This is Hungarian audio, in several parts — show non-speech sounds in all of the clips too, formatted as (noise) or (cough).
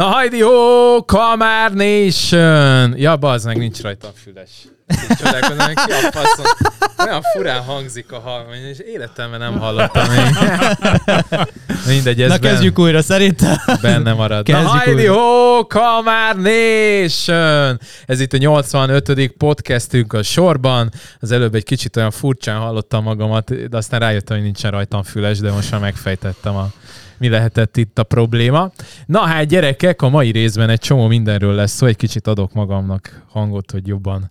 Na hajdi ho, Kamár Nation! Ja, bazd meg, nincs rajta a füles. Csodálkozom, ki a faszom. Olyan furán hangzik a hang, és életemben nem hallottam még. Mindegy, ez Na kezdjük újra, szerintem. Benne marad. Kezdjük Na hajdi ho, Kamár Nation! Ez itt a 85. podcastünk a sorban. Az előbb egy kicsit olyan furcsán hallottam magamat, de aztán rájöttem, hogy nincsen rajtam füles, de most már megfejtettem a mi lehetett itt a probléma. Na hát gyerekek, a mai részben egy csomó mindenről lesz szó, egy kicsit adok magamnak hangot, hogy jobban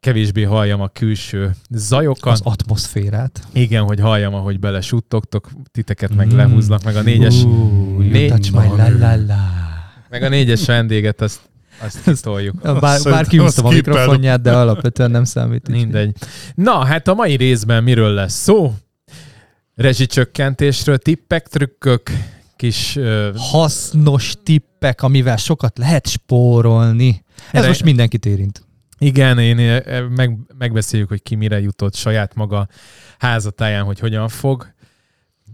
kevésbé halljam a külső zajokat. Az atmoszférát. Igen, hogy halljam, ahogy bele suttogtok, titeket meg lehúznak, meg a négyes, Ooh, Né- touch my la la la. meg a négyes vendéget, azt, azt kitoljuk. Bár, bár Szerintem kihúztam a azt mikrofonját, de alapvetően nem számít. Mindegy. Na, hát a mai részben miről lesz szó? Rezsicsökkentésről, tippek, trükkök, kis... Uh, Hasznos tippek, amivel sokat lehet spórolni. Ez Erre- most mindenkit érint. igen, én eh, meg, megbeszéljük, hogy ki mire jutott saját maga házatáján, hogy hogyan fog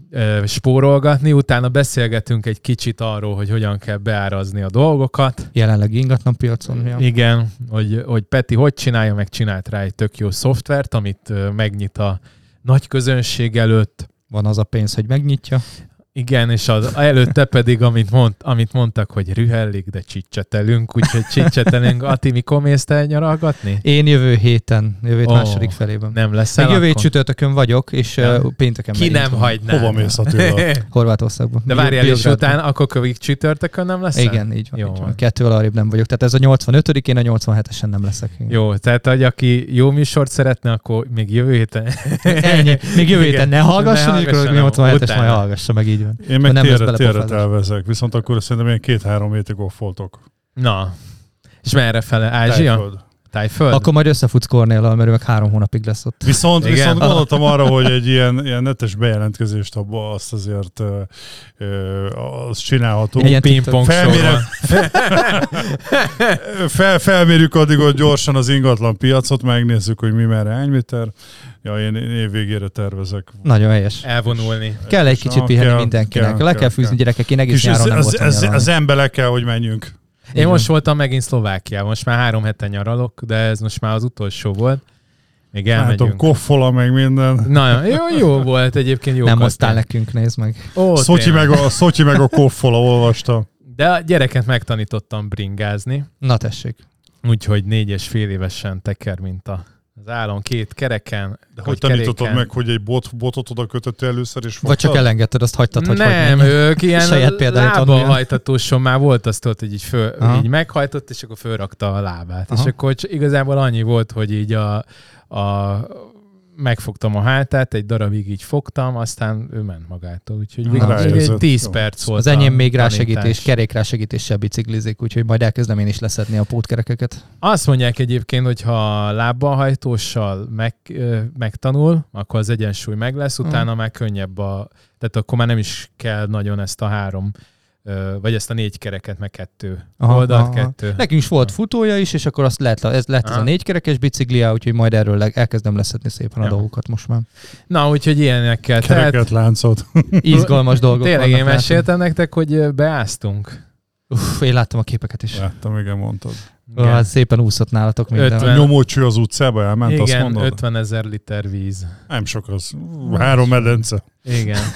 ö, spórolgatni. Utána beszélgetünk egy kicsit arról, hogy hogyan kell beárazni a dolgokat. Jelenleg ingatlan piacon. Ja. Igen, hogy, hogy Peti hogy csinálja, meg csinált rá egy tök jó szoftvert, amit ö, megnyit a nagy közönség előtt. Van az a pénz, hogy megnyitja. Igen, és az előtte pedig, amit, mond, amit mondtak, hogy rühellik, de csicsetelünk, úgyhogy csicsetelünk. (laughs) Ati, mikor mész te nyaralgatni? Én jövő héten, jövő hét Ó, második felében. Nem lesz Még jövő csütörtökön vagyok, és Nem. pénteken Ki nem hagyná? Hova mész Attila? (laughs) Horvátországban. De várjál, és után akkor kövik csütörtökön nem lesz? Igen, így van. Jó így van. Kettővel arrébb nem vagyok. Tehát ez a 85 én a 87-esen nem leszek. Igen. Jó, tehát hogy aki jó műsort szeretne, akkor még jövő héten... Ennyi. Még jövő (laughs) héten ne hallgasson, Ne és akkor hallgasson, a 87-es utána. majd hallgassa meg így van. Én meg térre, térre tervezek, viszont akkor szerintem ilyen két-három hétig offoltok. Na, és merre fele? Ázsia? Tájföld. Tájföld? Akkor majd összefutsz Kornéllal, mert ő meg három hónapig lesz ott. Viszont, Igen. viszont gondoltam arra, hogy egy ilyen, ilyen netes bejelentkezést abba azt azért ö, csinálhatunk. Egy ilyen pingpong Felmérem. van. Fel, felmérjük addig, hogy gyorsan az ingatlan piacot, megnézzük, hogy mi merre hány méter. Ja, én én év végére tervezek. Nagyon helyes. Elvonulni. Kell egy kicsit pihenni mindenkinek. kell, Le kell, kell fűzni kell. gyerekek, én egész Kis nyáron az, nem az, voltam az, nyaralni. az ember kell, hogy menjünk. Én Igen. most voltam megint Szlovákiában, most már három hete nyaralok, de ez most már az utolsó volt. Még Látom, elmegyünk. koffola meg minden. Na, jó, jó volt egyébként, jó Nem hoztál nekünk, nézd meg. Ó, Szotyi meg, a, Szotyi meg a koffola, olvastam. De a gyereket megtanítottam bringázni, Na tessék. úgyhogy négy és fél évesen teker, mint a, az állam két kereken. De hogy tanítottad keréken. meg, hogy egy bot, botot oda kötöttél először, és Vagy csak fogtad? elengedted, azt hagytad, hogy nem, hogy ők ilyen Saját lába hajtatóson már volt azt tudod, hogy így, föl, Aha. így meghajtott, és akkor fölrakta a lábát. Aha. És akkor csak igazából annyi volt, hogy így a, a megfogtam a hátát, egy darabig így fogtam, aztán ő ment magától. Úgyhogy végül egy ráérzett. 10 Jó. perc volt Az enyém még rásegítés, kerékrásegítéssel biciklizik, úgyhogy majd elkezdem én is leszedni a pótkerekeket. Azt mondják egyébként, hogy ha lábbal hajtóssal meg, megtanul, akkor az egyensúly meg lesz, utána már könnyebb a... Tehát akkor már nem is kell nagyon ezt a három, vagy ezt a négy kereket, meg kettő Aha, oldalt, aha. kettő. Nekünk is volt futója is, és akkor azt lehet, ez lett ez Aha. a négykerekes biciklia, úgyhogy majd erről elkezdem leszedni szépen a Ja. dolgokat most már. Na, úgyhogy ilyenekkel. Tehát Kereket, láncot. (laughs) Izgalmas dolgok tényleg én meséltem nektek, hogy beáztunk. Uff, én láttam a képeket is. Láttam, igen, mondtad. Ó, hát szépen úszott nálatok minden. Ötven. A nyomócső az utcába elment, azt Igen, mondod? 50 ezer liter víz. Nem sok az. Három medence. Igen. (laughs)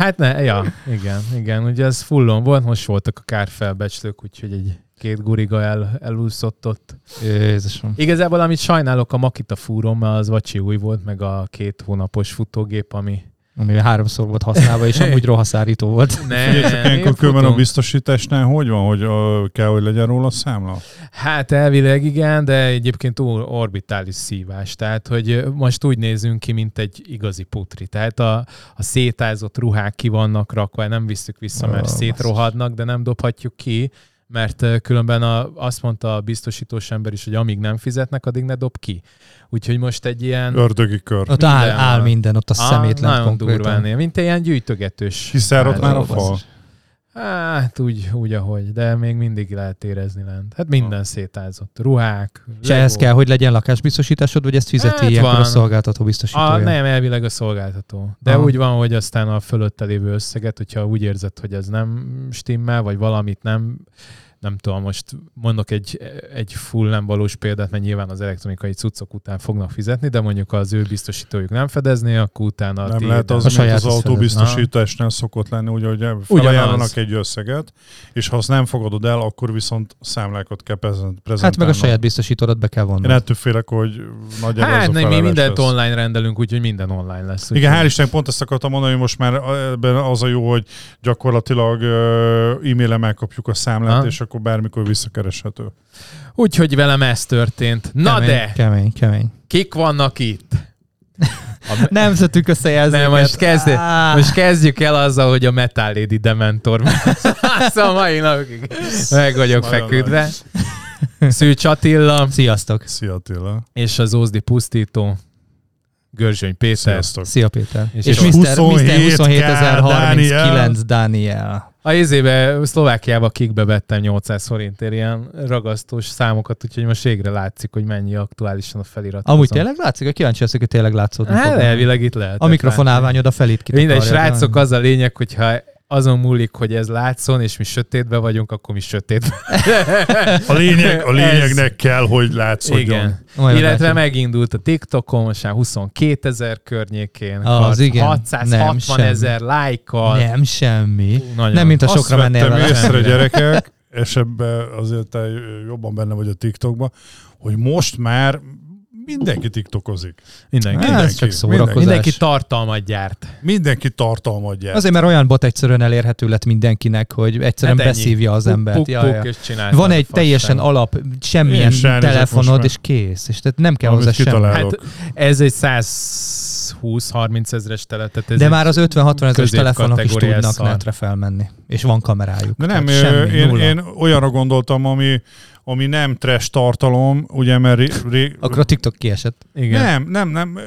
Hát ne, ja, igen, igen. Ugye ez fullon volt, most voltak a kárfelbecslők, úgyhogy egy két guriga el, elúszott ott. Jézusom. Igazából amit sajnálok a Makita fúrom, mert az vacsi új volt, meg a két hónapos futógép, ami Amivel háromszor volt használva, és amúgy rohaszárító volt. ne, Figyelj, csak én ilyenkor különben a biztosításnál hogy van, hogy uh, kell, hogy legyen róla számla? Hát elvileg igen, de egyébként or- orbitális szívás. Tehát, hogy most úgy nézünk ki, mint egy igazi putri. Tehát a, a szétázott ruhák ki vannak rakva, nem visszük vissza, mert szétrohadnak, de nem dobhatjuk ki, mert különben a, azt mondta a biztosítós ember is, hogy amíg nem fizetnek, addig ne dob ki. Úgyhogy most egy ilyen... Ördögi kör. Ott áll, Minden áll minden, ott a szemétlen Nagyon konkrétan. durván, mint ilyen gyűjtögetős. Kiszárott ház. már a fal? Hát úgy, úgy, ahogy, de még mindig lehet érezni lent. Hát minden szétázott. Ruhák, És ehhez kell, hogy legyen lakásbiztosításod, vagy ezt fizeti Hát ilyenkor a van. szolgáltató A, biztosítója? nem, elvileg a szolgáltató. De Aha. úgy van, hogy aztán a fölötte lévő összeget, hogyha úgy érzed, hogy ez nem stimmel, vagy valamit nem, nem tudom, most mondok egy, egy full nem valós példát, mert nyilván az elektronikai cuccok után fognak fizetni, de mondjuk az ő biztosítójuk nem fedezné, akkor utána a Nem lehet A az, mint saját az autóbiztosításnál szokott lenni, ugye, hogy felajánlanak egy összeget, és ha azt nem fogadod el, akkor viszont számlákat kell prezent- prezentálni. Hát meg a saját biztosítódat be kell vonni. Én ettől félek, hogy nagyjából Hát a nem, mi mindent lesz. online rendelünk, úgyhogy minden online lesz. Igen, hál' Istennek pont ezt akartam mondani, hogy most már ebben az a jó, hogy gyakorlatilag e-mailen megkapjuk a számlát, Ha. és akkor bármikor visszakereshető. Úgyhogy velem ez történt. Na kemény, de, Kemény, kemény. kik vannak itt? (laughs) A, Nem szedtük összejelzőket. Nem, most kezd- Á, Most kezdjük el azzal, hogy a Metal Lady Dementor. (laughs) szóval mai napig meg vagyok Nagyon feküdve. Szűcs Attila Sziasztok. Szia Attila! és az Ózdi Pusztító. Görzsöny Péter. Sziasztok! Szia Péter. És És, és Mr. Mr. 27 27039 Daniel. A izébe, Szlovákiába kikbe vettem 800 forintért ilyen ragasztós számokat, úgyhogy most végre látszik, hogy mennyi aktuálisan a felirat. Amúgy tényleg látszik? A kíváncsi leszek, hogy tényleg látszódni Hát elvileg itt lehet. A mikrofon állványod a felét ki Minden srácok, az a lényeg, hogyha azon múlik, hogy ez látszon, és mi sötétbe vagyunk, akkor mi sötétbe. A, lényeg, a (laughs) lényegnek kell, hogy látszódjon. Igen. Majd Illetve meglátjuk. megindult a TikTokon, most már 22 ezer környékén, Az igen. 660 Nem, ezer lájkkal. Nem, semmi. Nagyon. Nem, mint a Azt sokra mennél vettem vele. észre, gyerekek, és ebben azért te jobban benne vagy a TikTokban, hogy most már mindenki TikTokozik. Mindenki. Hát, ez csak szórakozás. Mindenki tartalmat gyárt. Mindenki tartalmat gyárt. Azért, mert olyan bot egyszerűen elérhető lett mindenkinek, hogy egyszerűen Hát ennyi. beszívja az Puk, embert. Puk, Ja, puk, ja. Van a egy teljesen fasság. alap, semmilyen Én sem telefonod, és kész. És tehát nem kell Amit hozzá semmi. Hát ez egy 120-30 ezres telet. tehát ez De már az 50-60 ezeres telefonok is tudnak szar. netre felmenni. És van kamerájuk. De nem, semmi, én, nulla. én olyanra gondoltam, ami, ami nem trash tartalom, ugye, mert ré, ré, Akkor a TikTok kiesett. Igen. nem, nem, nem.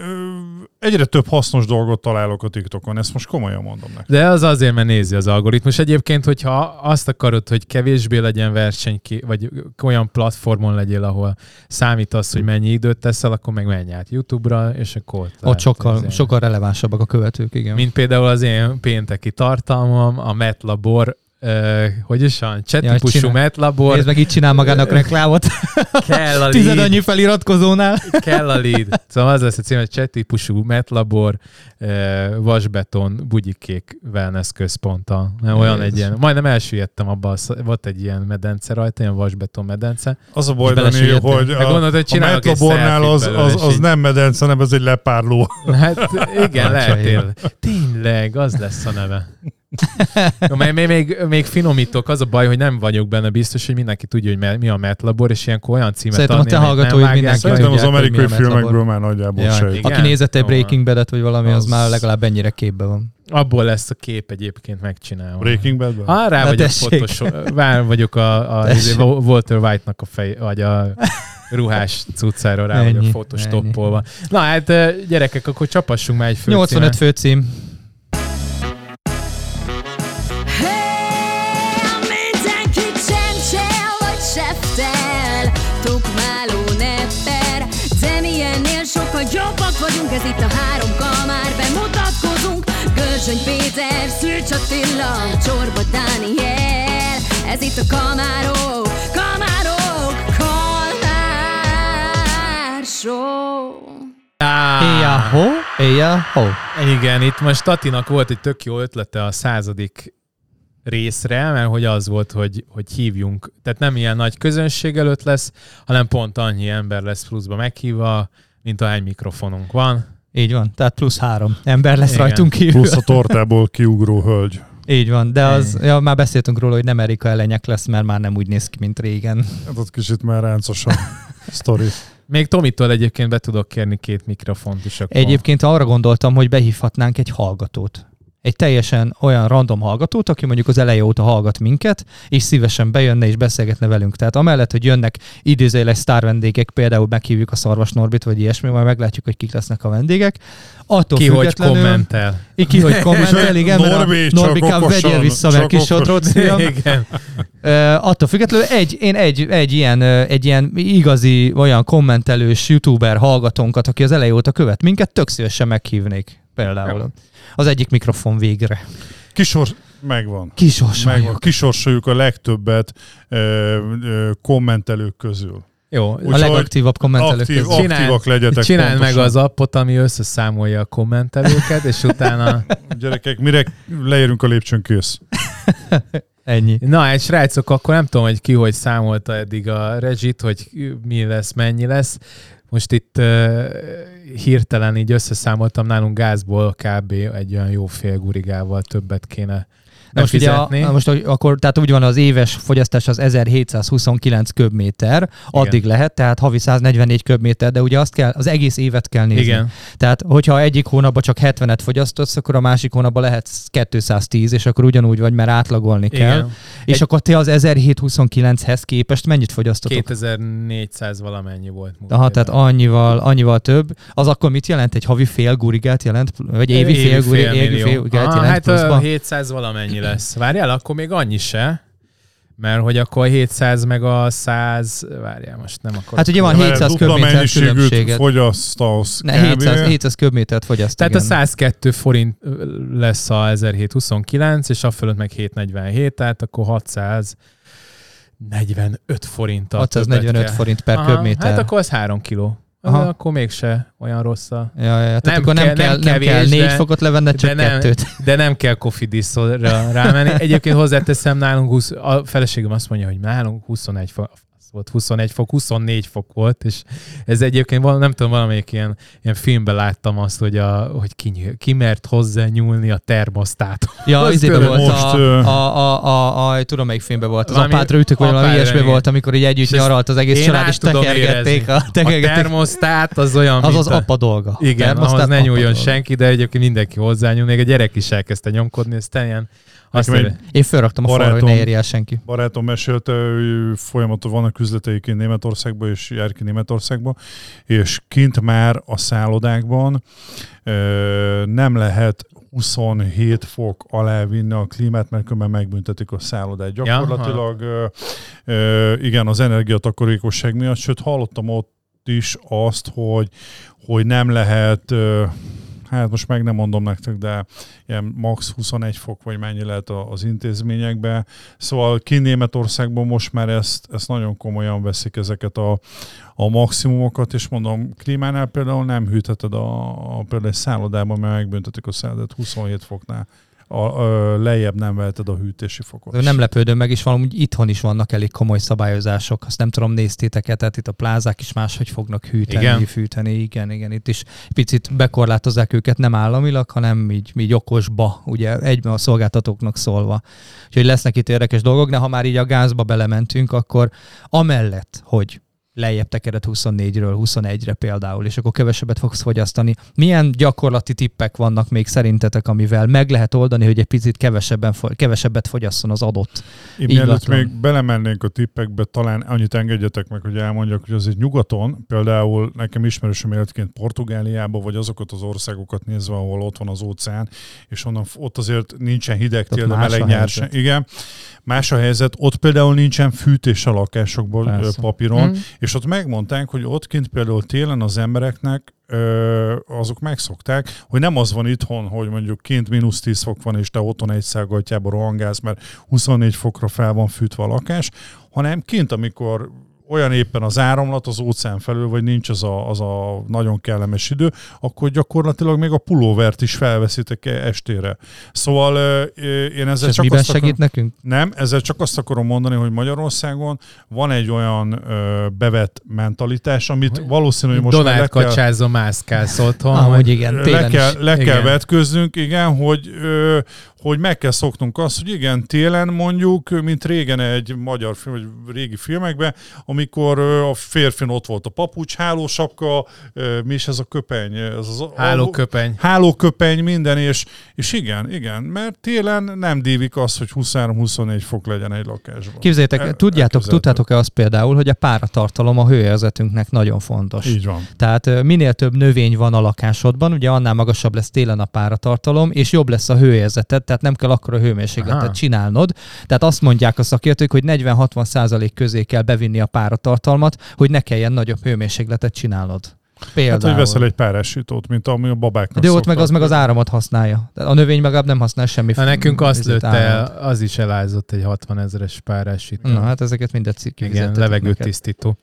Egyre több hasznos dolgot találok a TikTokon, ezt most komolyan mondom neked. De az azért, mert nézi az algoritmus. Egyébként, hogyha azt akarod, hogy kevésbé legyen verseny, vagy olyan platformon legyél, ahol számítasz, hogy mennyi időt teszel, akkor meg menj át YouTube-ra, és akkor ott, Ott sokkal, sokkal relevánsabbak a követők, igen. Mint például az én pénteki tartalmam, a MetLabor, uh, hogy is van, chat Ja, típusú MetLabor, Nézd meg, itt csinál magának reklámot. (laughs) kell a Tized lead, annyi feliratkozónál. kell a lead. Szóval az lesz a cím, hogy chat típusú MetLabor, vasbeton, bugyikék wellness központtal. Mert olyan egy ilyen, majdnem elsüllyedtem abba, a volt egy ilyen medence rajta, ilyen vasbeton medence. Az a baj, Dani, hogy a, gondolod, hogy a Metlabornál az, az, az nem medence, hanem ez egy lepárló. Hát igen, lehet Csahél. tényleg. Tényleg, az lesz a neve. No, még, még, még, még finomítok, az a baj, hogy nem vagyok benne biztos, hogy mindenki tudja, hogy mi a metlabor, és ilyenkor olyan címet Szerintem a adni, te amit nem hallgatóid mindenki. Szerintem az amerikai a filmekből már nagyjából Ja, sejt. Aki nézett egy. Breaking Bad-et, vagy valami, az, Az- már legalább ennyire képbe van. Abból lesz a kép egyébként megcsinálva. Breaking Badből? Ah, rá Na vagyok fotos, vár vagyok a, a (laughs) Tessék. Walter White-nak a fej, vagy a ruhás cuccára rá Ennyi, vagyok fotostoppolva. Na hát gyerekek, akkor csapassunk már egy fő 85 főcím. Ez itt a három kamár Bemutatkozunk Görzsöny Péter, Szűcs Attila Csorba Dániel. Ez itt a kamárok Kamárok Kalmár Show ho, éjjel ho. Igen, itt most Tatinak volt egy tök jó ötlete a századik részre, mert hogy az volt, hogy, hogy hívjunk, tehát nem ilyen nagy közönség előtt lesz, hanem pont annyi ember lesz pluszba meghívva, mint ahány mikrofonunk van. Így van, tehát plusz három ember lesz Igen. rajtunk kívül. Plusz a tortából kiugró hölgy. Így van, de az, ja, már beszéltünk róla, hogy nem Erika elenyek lesz, mert már nem úgy néz ki, mint régen. Hát ott kicsit már ráncos a (laughs) sztori. Még Tomitól egyébként be tudok kérni két mikrofont is akkor. Egyébként arra gondoltam, hogy behívhatnánk egy hallgatót. Egy teljesen olyan random hallgatót, aki mondjuk az eleje óta hallgat minket, és szívesen bejönne és beszélgetne velünk. Tehát amellett, hogy jönnek idézőjeles sztár vendégek, például meghívjuk a Szarvas Norbit, vagy ilyesmi, majd meglátjuk, hogy kik lesznek a vendégek. Attól Ki hogy kommentel. Ki hogy (laughs) kommentel, igen, mert a Norbi, Norbikám vegyél vissza, mert kis. (laughs) Ö, attól függetlenül egy, én egy, egy, ilyen, egy ilyen igazi, olyan kommentelős youtuber hallgatónkat, aki az eleje óta követ minket, tök szívesen meghívnék például. Az egyik mikrofon végre. Kisors megvan. Kisorsoljuk. Megvan. Kisorsoljuk a legtöbbet ö, ö, kommentelők közül. Jó, A Úgyhogy legaktívabb kommentelők Aktív, közül. Csinálj- aktívak legyetek Csináld meg pontosan. az appot, ami összeszámolja a kommentelőket, és utána... (laughs) Gyerekek, mire leérünk a lépcsőn, kész. (laughs) Ennyi. Na, egy srácok, akkor nem tudom, hogy ki hogy számolta eddig a rezsit, hogy mi lesz, mennyi lesz. Most itt uh, hirtelen így összeszámoltam, nálunk gázból kb. egy olyan jó fél gurigával többet kéne Na most ugye a, most akkor, tehát úgy van az éves fogyasztás az 1729 köbméter, addig lehet, tehát havi 144 köbméter, de ugye azt kell, az egész évet kell nézni. Igen. Tehát, hogyha egyik hónapban csak 70-et fogyasztasz, akkor a másik hónapban lehet 210, és akkor ugyanúgy vagy, mert átlagolni kell. Igen. És Egy- akkor te az 1729-hez képest mennyit fogyasztotok? 2400 valamennyi volt. múlt Aha, tehát annyival, annyival több. Az akkor mit jelent? Egy havi fél gurigát jelent? Vagy évi, fél, guri, évi millió. fél gurigát Aha, jelent hát pluszba? 700 valamennyi lesz. Várjál, akkor még annyi se. Mert hogy akkor a 700 meg a 100, várjál, most nem akarok. Hát ugye van Mert 700 dupla köbméter különbséget. fogyasztasz Ne, kb. 700, 700 köbmétert fogyaszt. Tehát igen. a 102 forint lesz a 1729, és a fölött meg 747, tehát akkor 645 forint. 645 forint per Aha, köbméter. Hát akkor az 3 kiló. Aha. Akkor mégse olyan rossz a... Ja, ja, ja. Tehát Nem akkor nem kell- kell, nem nem kell, kevés, négy de- fokot levenned, csak de nem, kettőt. De nem kell kofidiszra rámenni. Egyébként hozzáteszem, nálunk 20, a feleségem azt mondja, hogy nálunk 21 fok, volt 21 fok, 24 fok volt, és ez egyébként nem tudom, valamelyik ilyen, ilyen filmben láttam azt, hogy, a, hogy ki, ki mert hozzá nyúlni a termosztát. Ja, (laughs) tényleg volt most, a, a, a, a, a, tudom melyik filmben volt, az Valami apátra ütök, vagy valami ilyesmi volt, amikor így együtt nyaralt az egész család, és tekergették a, A tekergették. termosztát az olyan, Az az a- apa dolga. Igen, ahhoz ne nyúljon senki, de egyébként mindenki hozzányúl, még a gyerek is elkezdte nyomkodni, ezt ilyen azt Én felraktam a falra, hogy ne érje el senki. Barátom mesélte, ő folyamatosan vannak üzleteik kint Németországban, és jár ki Németországba, és kint már a szállodákban ö, nem lehet 27 fok alá vinni a klímát, mert különben megbüntetik a szállodát. Gyakorlatilag ö, ö, igen, az energiatakarékosság miatt, sőt hallottam ott is azt, hogy, hogy nem lehet ö, hát most meg nem mondom nektek, de ilyen max 21 fok, vagy mennyi lehet az intézményekben. Szóval ki Németországban most már ezt, ezt nagyon komolyan veszik ezeket a, a maximumokat, és mondom, klímánál például nem hűtheted a, a például egy szállodában, mert megbüntetik a szállodát 27 foknál. A, a, lejjebb nem veheted a hűtési fokot. Nem lepődöm meg, és valami itthon is vannak elég komoly szabályozások. Azt nem tudom, néztétek-e, tehát itt a plázák is máshogy fognak hűteni, Igen. fűteni. Igen, igen. Itt is picit bekorlátozzák őket nem államilag, hanem így, így okosba, ugye egyben a szolgáltatóknak szólva. Úgyhogy lesznek itt érdekes dolgok, de ha már így a gázba belementünk, akkor amellett, hogy lejjebb tekered 24-ről 21-re például, és akkor kevesebbet fogsz fogyasztani. Milyen gyakorlati tippek vannak még szerintetek, amivel meg lehet oldani, hogy egy picit kevesebben, kevesebbet fogyasszon az adott Én mielőtt még belemennénk a tippekbe, talán annyit engedjetek meg, hogy elmondjak, hogy azért nyugaton, például nekem ismerősöm életként Portugáliába, vagy azokat az országokat nézve, ahol ott van az óceán, és onnan, ott azért nincsen hideg tél, de meleg nyár sem. Igen. Más a helyzet, ott például nincsen fűtés a lakásokból Persze. papíron, Mm. És ott megmondták, hogy ott kint például télen az embereknek azok megszokták, hogy nem az van itthon, hogy mondjuk kint mínusz 10 fok van, és te otthon egy szágatjába rohangálsz, mert 24 fokra fel van fűtve a lakás, hanem kint, amikor olyan éppen az áramlat az óceán felül, vagy nincs az a, az a nagyon kellemes idő, akkor gyakorlatilag még a pulóvert is felveszitek estére. Szóval én És ezzel ez csak miben azt akarom- segít nekünk? nem, ezzel csak azt akarom mondani, hogy Magyarországon van egy olyan ö, bevett mentalitás, amit Hogy valószínű, hogy most már le kell, kacsázom, mászkálsz otthon. Ah, hogy- hogy igen, le kell, is. le kell Igen. vetköznünk, igen, hogy, ö, hogy meg kell szoknunk azt, hogy igen, télen mondjuk, mint régen egy magyar film, vagy régi filmekben, amikor a férfin ott volt a papucs, hálósapka, mi is ez a köpeny? Ez az, Hálóköpeny. hálóköpeny, minden, és, és igen, igen, mert télen nem dívik az, hogy 23-24 fok legyen egy lakásban. Képzeljétek, El- tudjátok, tudtátok-e azt például, hogy a páratartalom a hőérzetünknek nagyon fontos. Így van. Tehát minél több növény van a lakásodban, ugye annál magasabb lesz télen a páratartalom, és jobb lesz a hőérzeted, tehát nem kell akkora hőmérsékletet Aha. csinálnod. Tehát azt mondják a szakértők, hogy 40-60 százalék közé kell bevinni a páratartalmat, hogy ne kelljen nagyobb hőmérsékletet csinálnod. Például. Hát, hogy veszel egy párásítót, mint ami a babáknak de ott meg az meg az áramot használja. A növény legalább nem használ semmi. Na, nekünk azt lőtte áramot. az is elázott egy 60 ezeres párásító. Na hát ezeket mindet Igen, kifizettetek neked. levegőtisztító.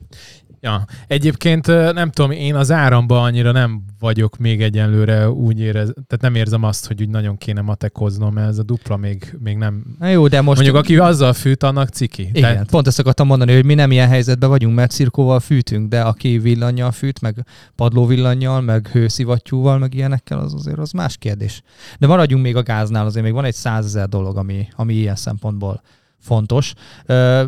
Ja. Egyébként nem tudom, én az áramba annyira nem vagyok még egyenlőre úgy érez, tehát nem érzem azt, hogy úgy nagyon kéne matekoznom, mert ez a dupla még, még nem... Na jó, de most... Mondjuk aki azzal fűt, annak ciki. Igen, Tehát... pont ezt akartam mondani, hogy mi nem ilyen helyzetben vagyunk, mert cirkóval fűtünk, de aki villannyal fűt, meg padlóvillannyal, meg hőszivattyúval, meg ilyenekkel, az azért az más kérdés. De maradjunk még a gáznál, azért még van egy százezer dolog, ami, ami ilyen szempontból fontos.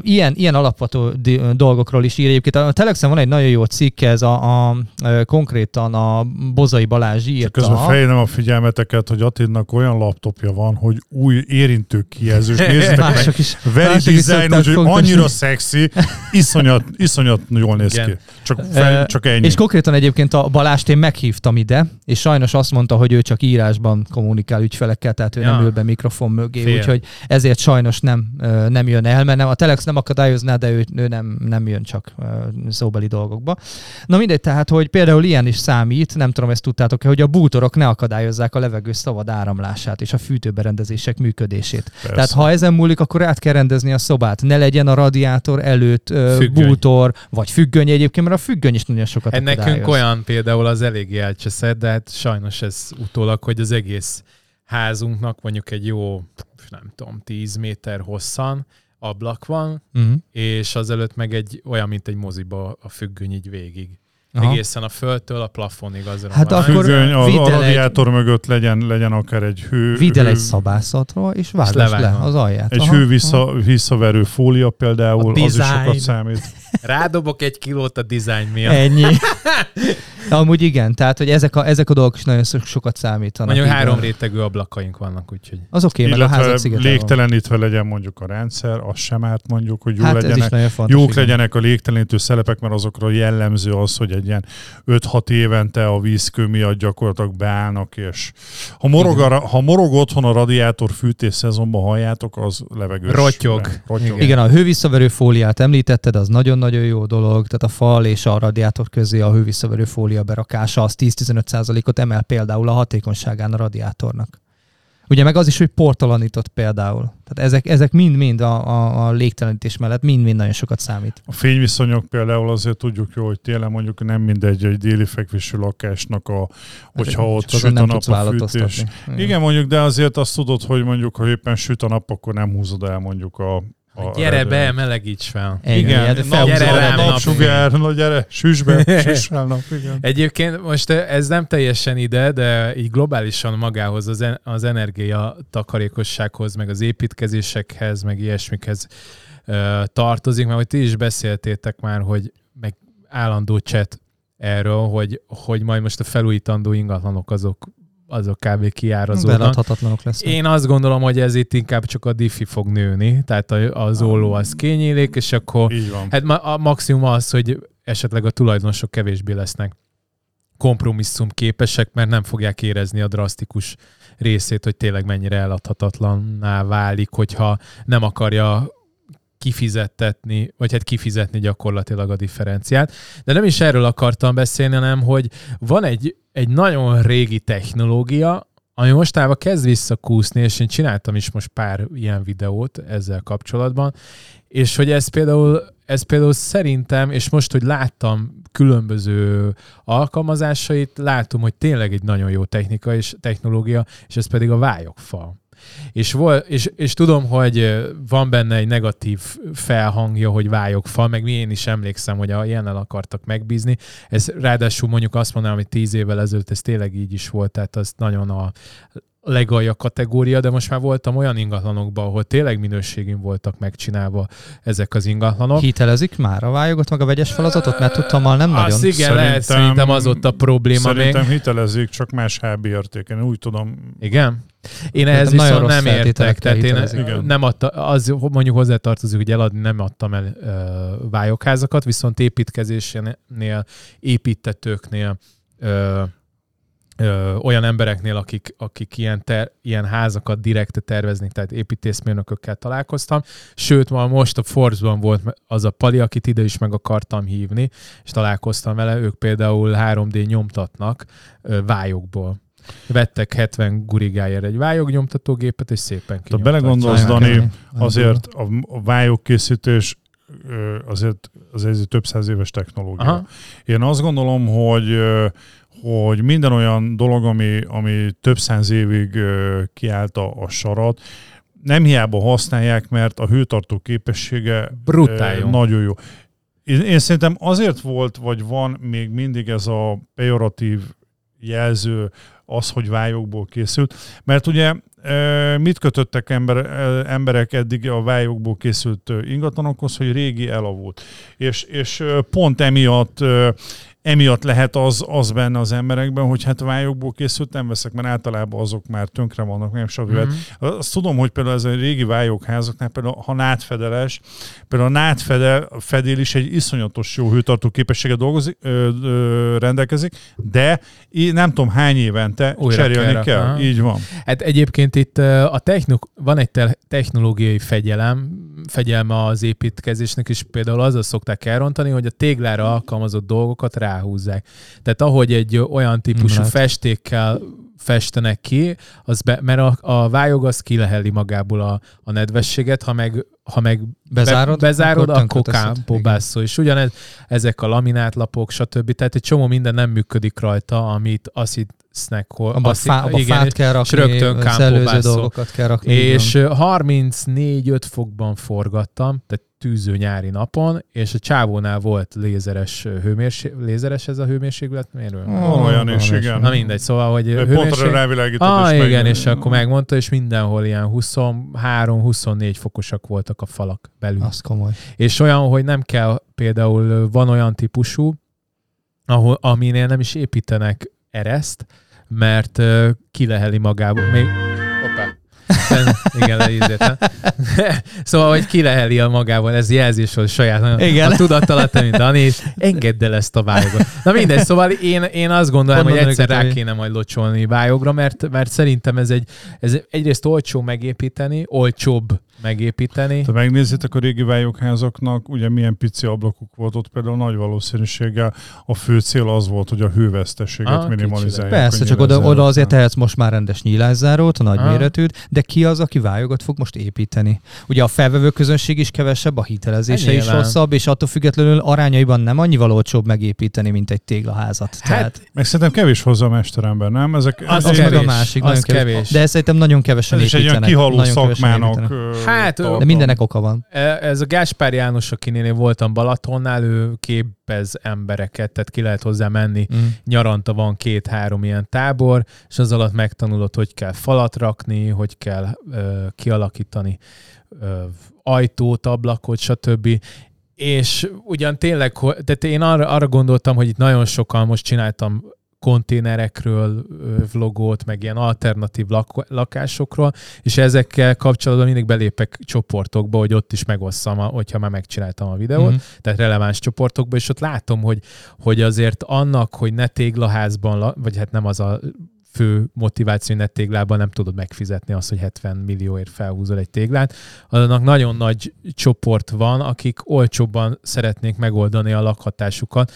Ilyen, ilyen alapvető dolgokról is ír egyébként. A Telexen van egy nagyon jó cikk, ez a, a, konkrétan a Bozai Balázs írta. Közben fejlem a figyelmeteket, hogy Attilnak olyan laptopja van, hogy új érintő kijelzős. (laughs) Nézzétek meg, is. very design, úgyhogy fogdosni. annyira szexi, (laughs) iszonyat, iszonyat jól néz Igen. ki. Csak, fel, csak ennyi. És konkrétan egyébként a Balást én meghívtam ide, és sajnos azt mondta, hogy ő csak írásban kommunikál ügyfelekkel, tehát ő Ja. nem ül be mikrofon mögé, Fél. úgyhogy ezért sajnos nem, nem jön el, mert nem, a Telex nem akadályozná, de ő, ő nem, nem jön csak szóbeli dolgokba. Na mindegy, tehát, hogy például ilyen is számít, nem tudom, ezt tudtátok-e, hogy a bútorok ne akadályozzák a levegő szabad áramlását és a fűtőberendezések működését. Persze. Tehát ha ezen múlik, akkor át kell rendezni a szobát. Ne legyen a radiátor előtt Függöny. bútor, vagy függöny egyébként, mert a függöny is nagyon sokat Hát nekünk olyan például az eléggé elcseszett, de hát sajnos ez utólag, hogy az egész házunknak mondjuk egy jó, nem tudom, 10 méter hosszan ablak van, Uh-huh. és azelőtt meg egy olyan, mint egy moziba a függöny így végig. Aha. Egészen a földtől a plafonig azon Hát van. akkor Függöny, a, vidd a el egy- radiátor mögött legyen, legyen akár egy hő, Vidd el hő egy szabászatról, és vágd le az alját. egy Aha. hő vissza, visszaverő fólia például, A az is sokat számít. (laughs) Rádobok egy kilót a dizájn miatt. Ennyi. (laughs) Amúgy igen, tehát hogy ezek a, ezek a dolgok is nagyon so- sokat számítanak. Mondjuk három rétegű ablakaink vannak, úgyhogy Az oké, okay, meg a házak szigetelve van. légtelenítve legyen mondjuk a rendszer, az sem árt mondjuk, hogy jó Hát legyenek. Jók igen. legyenek a légtelenítő szelepek, mert azokra jellemző az, hogy egy ilyen 5-6 évente a vízkő miatt gyakorlatilag beállnak, és ha morog, a, ha morog otthon a radiátor fűtés szezonban halljátok, az levegős. Rottyog. Rottyog. Igen. Igen, a hővisszaverő fóliát említetted, az nagyon-nagyon jó dolog, tehát a fal és a radiátor közé a hővisszaverő fólia berakása, az 10-15%-ot emel például a hatékonyságán a radiátornak. Ugye meg az is, hogy portalanított például. Tehát ezek, ezek mind-mind a, a, a légtelenítés mellett mind-mind nagyon sokat számít. A fényviszonyok például azért tudjuk jó, hogy télen mondjuk nem mindegy egy déli fekvésű lakásnak, a, hogyha Csak ott süt a nap a fűtés. változtatni. Igen, mondjuk, de azért azt tudod, hogy mondjuk, ha éppen süt a nap, akkor nem húzod el mondjuk a, a gyere be, melegíts fel. Igen, hát nap, felhúzod gyere rám, nap- napsugár, na gyere, süss be, (laughs) süss fel nap, igen. Egyébként most ez nem teljesen ide, de így globálisan magához az, en- az energia takarékossághoz, meg az építkezésekhez, meg ilyesmikhez ö, tartozik, mert hogy ti is beszéltétek már, hogy meg állandó chat erről, hogy, hogy majd most a felújítandó ingatlanok azok, azok kb. kiárazódnak. Beladhatatlanok lesznek. Én azt gondolom, hogy ez itt inkább csak a diffi fog nőni, tehát a- az olló az kényélik, és akkor Így van. Hát a maximum az, hogy esetleg a tulajdonosok kevésbé lesznek kompromisszum képesek, mert nem fogják érezni a drasztikus részét, hogy tényleg mennyire eladhatatlanná válik, hogyha nem akarja kifizettetni, vagy hát kifizetni gyakorlatilag a differenciát. De nem is erről akartam beszélni, hanem hogy van egy, egy nagyon régi technológia, ami mostában kezd visszakúszni, és én csináltam is most pár ilyen videót ezzel kapcsolatban, és hogy ez például, ez például szerintem, és most, hogy láttam különböző alkalmazásait, látom, hogy tényleg egy nagyon jó technika és technológia, és ez pedig a vályogfa. És, vol, és, és tudom, hogy van benne egy negatív felhangja, hogy vályogfa, meg mi én is emlékszem, hogy a ilyennel akartak megbízni. Ez ráadásul mondjuk azt mondanám, hogy tíz évvel ezelőtt ez tényleg így is volt, tehát azt nagyon a legalja kategória, de most már voltam olyan ingatlanokban, ahol tényleg minőségén voltak megcsinálva ezek az ingatlanok. Hitelezik már a vályogot, meg a vegyes felazatot? Mert tudtam, nem nagyon. Azt igen, szerintem, lehet, szerintem az ott a probléma szerintem még. hitelezik, csak más HB értéken. Úgy tudom. Igen? Én ehhez nagyon viszont nem értek, tehát én. Igen. nem adta, az mondjuk hozzátartozik, hogy eladni nem adtam el ö, vályokházakat, viszont építkezésnél, építetőknél, ö, ö, olyan embereknél, akik, akik ilyen, ter, ilyen házakat direkte terveznek, tehát építészmérnökökkel találkoztam. Sőt, ma most a Forbes-ban volt az a Pali, akit ide is meg akartam hívni, és találkoztam vele, ők például 3D nyomtatnak ö, vályokból. Vettek 70 gurigáért egy vályognyomtatógépet, és szépen Ha kinyomtatják. belegondolsz, Dani, azért a, a vályogkészítés azért, azért egy több száz éves technológia. Aha. Én azt gondolom, hogy hogy minden olyan dolog, ami, ami több száz évig kiállta a sarat, nem hiába használják, mert a hőtartó képessége Brutál jó. nagyon jó. Én, én szerintem azért volt, vagy van még mindig ez a pejoratív jelző az, hogy vályokból készült, mert ugye mit kötöttek ember, emberek eddig a vályokból készült ingatlanokhoz, hogy régi elavult. És, és pont emiatt emiatt lehet az, az benne az emberekben, hogy hát vályokból készült nem veszek, mert általában azok már tönkre vannak, nem stb. Mhm. Mm. Azt tudom, hogy például ez a régi vályókházaknál, például ha nátfedeles, például a nátfedel fedél is egy iszonyatos jó hőtartó képessége dolgozik, ö, ö, rendelkezik, de í- nem tudom hány évente Újra cserélni kell kell. aha. Így van. Hát egyébként itt a technik, van egy te- technológiai fegyelem, fegyelme az építkezésnek is, például azzal szokták elrontani, hogy a téglára alkalmazott dolgokat ráhúzzák. Tehát ahogy egy olyan típusú lehet. festékkel festenek ki, az be, mert a, a vályog az kileheli magából a, a nedvességet, ha meg, ha meg Bezárod, be, bezárod, akkor akkor, kámpóbászol. És ugyanez, ezek a laminátlapok, stb. Tehát egy csomó minden nem működik rajta, amit azt hisznek, hogy... Abba, azt, fá, abba igen, fát kell rakni, rögtön az előző kámpóbászol. dolgokat kell rakni. és így van. ö, 34-5 fokban forgattam, tehát tűző nyári napon, és a csávónál volt lézeres ö, hőmérséklet, lézeres ez a hőmérsékletmérő? Van olyan is, igen. Na mindegy, szóval, hogy Ő Pontra rávilágított, Ah, és igen, meg- és akkor megmondta, és mindenhol ilyen 23-24 fokosak voltak a falak belül. Az komoly. És olyan, hogy nem kell, például van olyan típusú, ahol, aminél nem is építenek ereszt, mert uh, kileheli magából. Még... Igen, leízett. (laughs) szóval, hogy kileheli a magával, ez jelzés volt saját. Igen. A tudattalat, mint Dani, engedd el ezt a vályogot. Na mindegy, szóval én, én azt gondolom, Honnan hogy egyszer rá hogy- kéne majd locsolni vályogra, mert, mert szerintem ez egy ez egyrészt olcsó megépíteni, olcsóbb megépíteni. Ha megnézitek a régi vályokházaknak, ugye milyen pici ablakuk volt ott, például nagy valószínűséggel a fő cél az volt, hogy a hőveszteséget Ah, minimalizálják. Persze, csak oda, oda azért tehetsz most már rendes nyílászárót, a nagy Ah. méretűt, de ki az, aki vályogat fog most építeni? Ugye a felvevő közönség is kevesebb, a hitelezése Hát is nyilván. rosszabb, és attól függetlenül arányaiban nem annyival olcsóbb megépíteni, mint egy téglaházat. Tehát Hát, Meg szerintem kevés hozzá a mesterember, nem? Ezek, Az az ez, meg a másik, az nagyon kevés. kevés. De szerintem nagyon kevesen ez is egy építenek. olyan kihaló szakmának. építenek. Hát, tartom. De mindennek oka van. E, Ez a Gáspár János, akinél én voltam Balatonnál, ő képez embereket, tehát ki lehet hozzá menni. Mm. Nyaranta van két-három ilyen tábor, és az alatt megtanulod, hogy kell falat rakni, hogy kell ö, kialakítani ö, ajtót, ablakot, stb. És ugyan tényleg, tehát én arra, arra gondoltam, hogy itt nagyon sokan most csináltam konténerekről vlogot, meg ilyen alternatív lak- lakásokról, és ezekkel kapcsolatban mindig belépek csoportokba, hogy ott is megosszam, a- hogyha már megcsináltam a videót, Mhm. tehát releváns csoportokba, és ott látom, hogy, hogy azért annak, hogy ne téglaházban, la- vagy hát nem az a fő motiváció, hogy ne téglában nem tudod megfizetni azt, hogy 70 millióért felhúzol egy téglát. Annak nagyon nagy csoport van, akik olcsóbban szeretnék megoldani a lakhatásukat,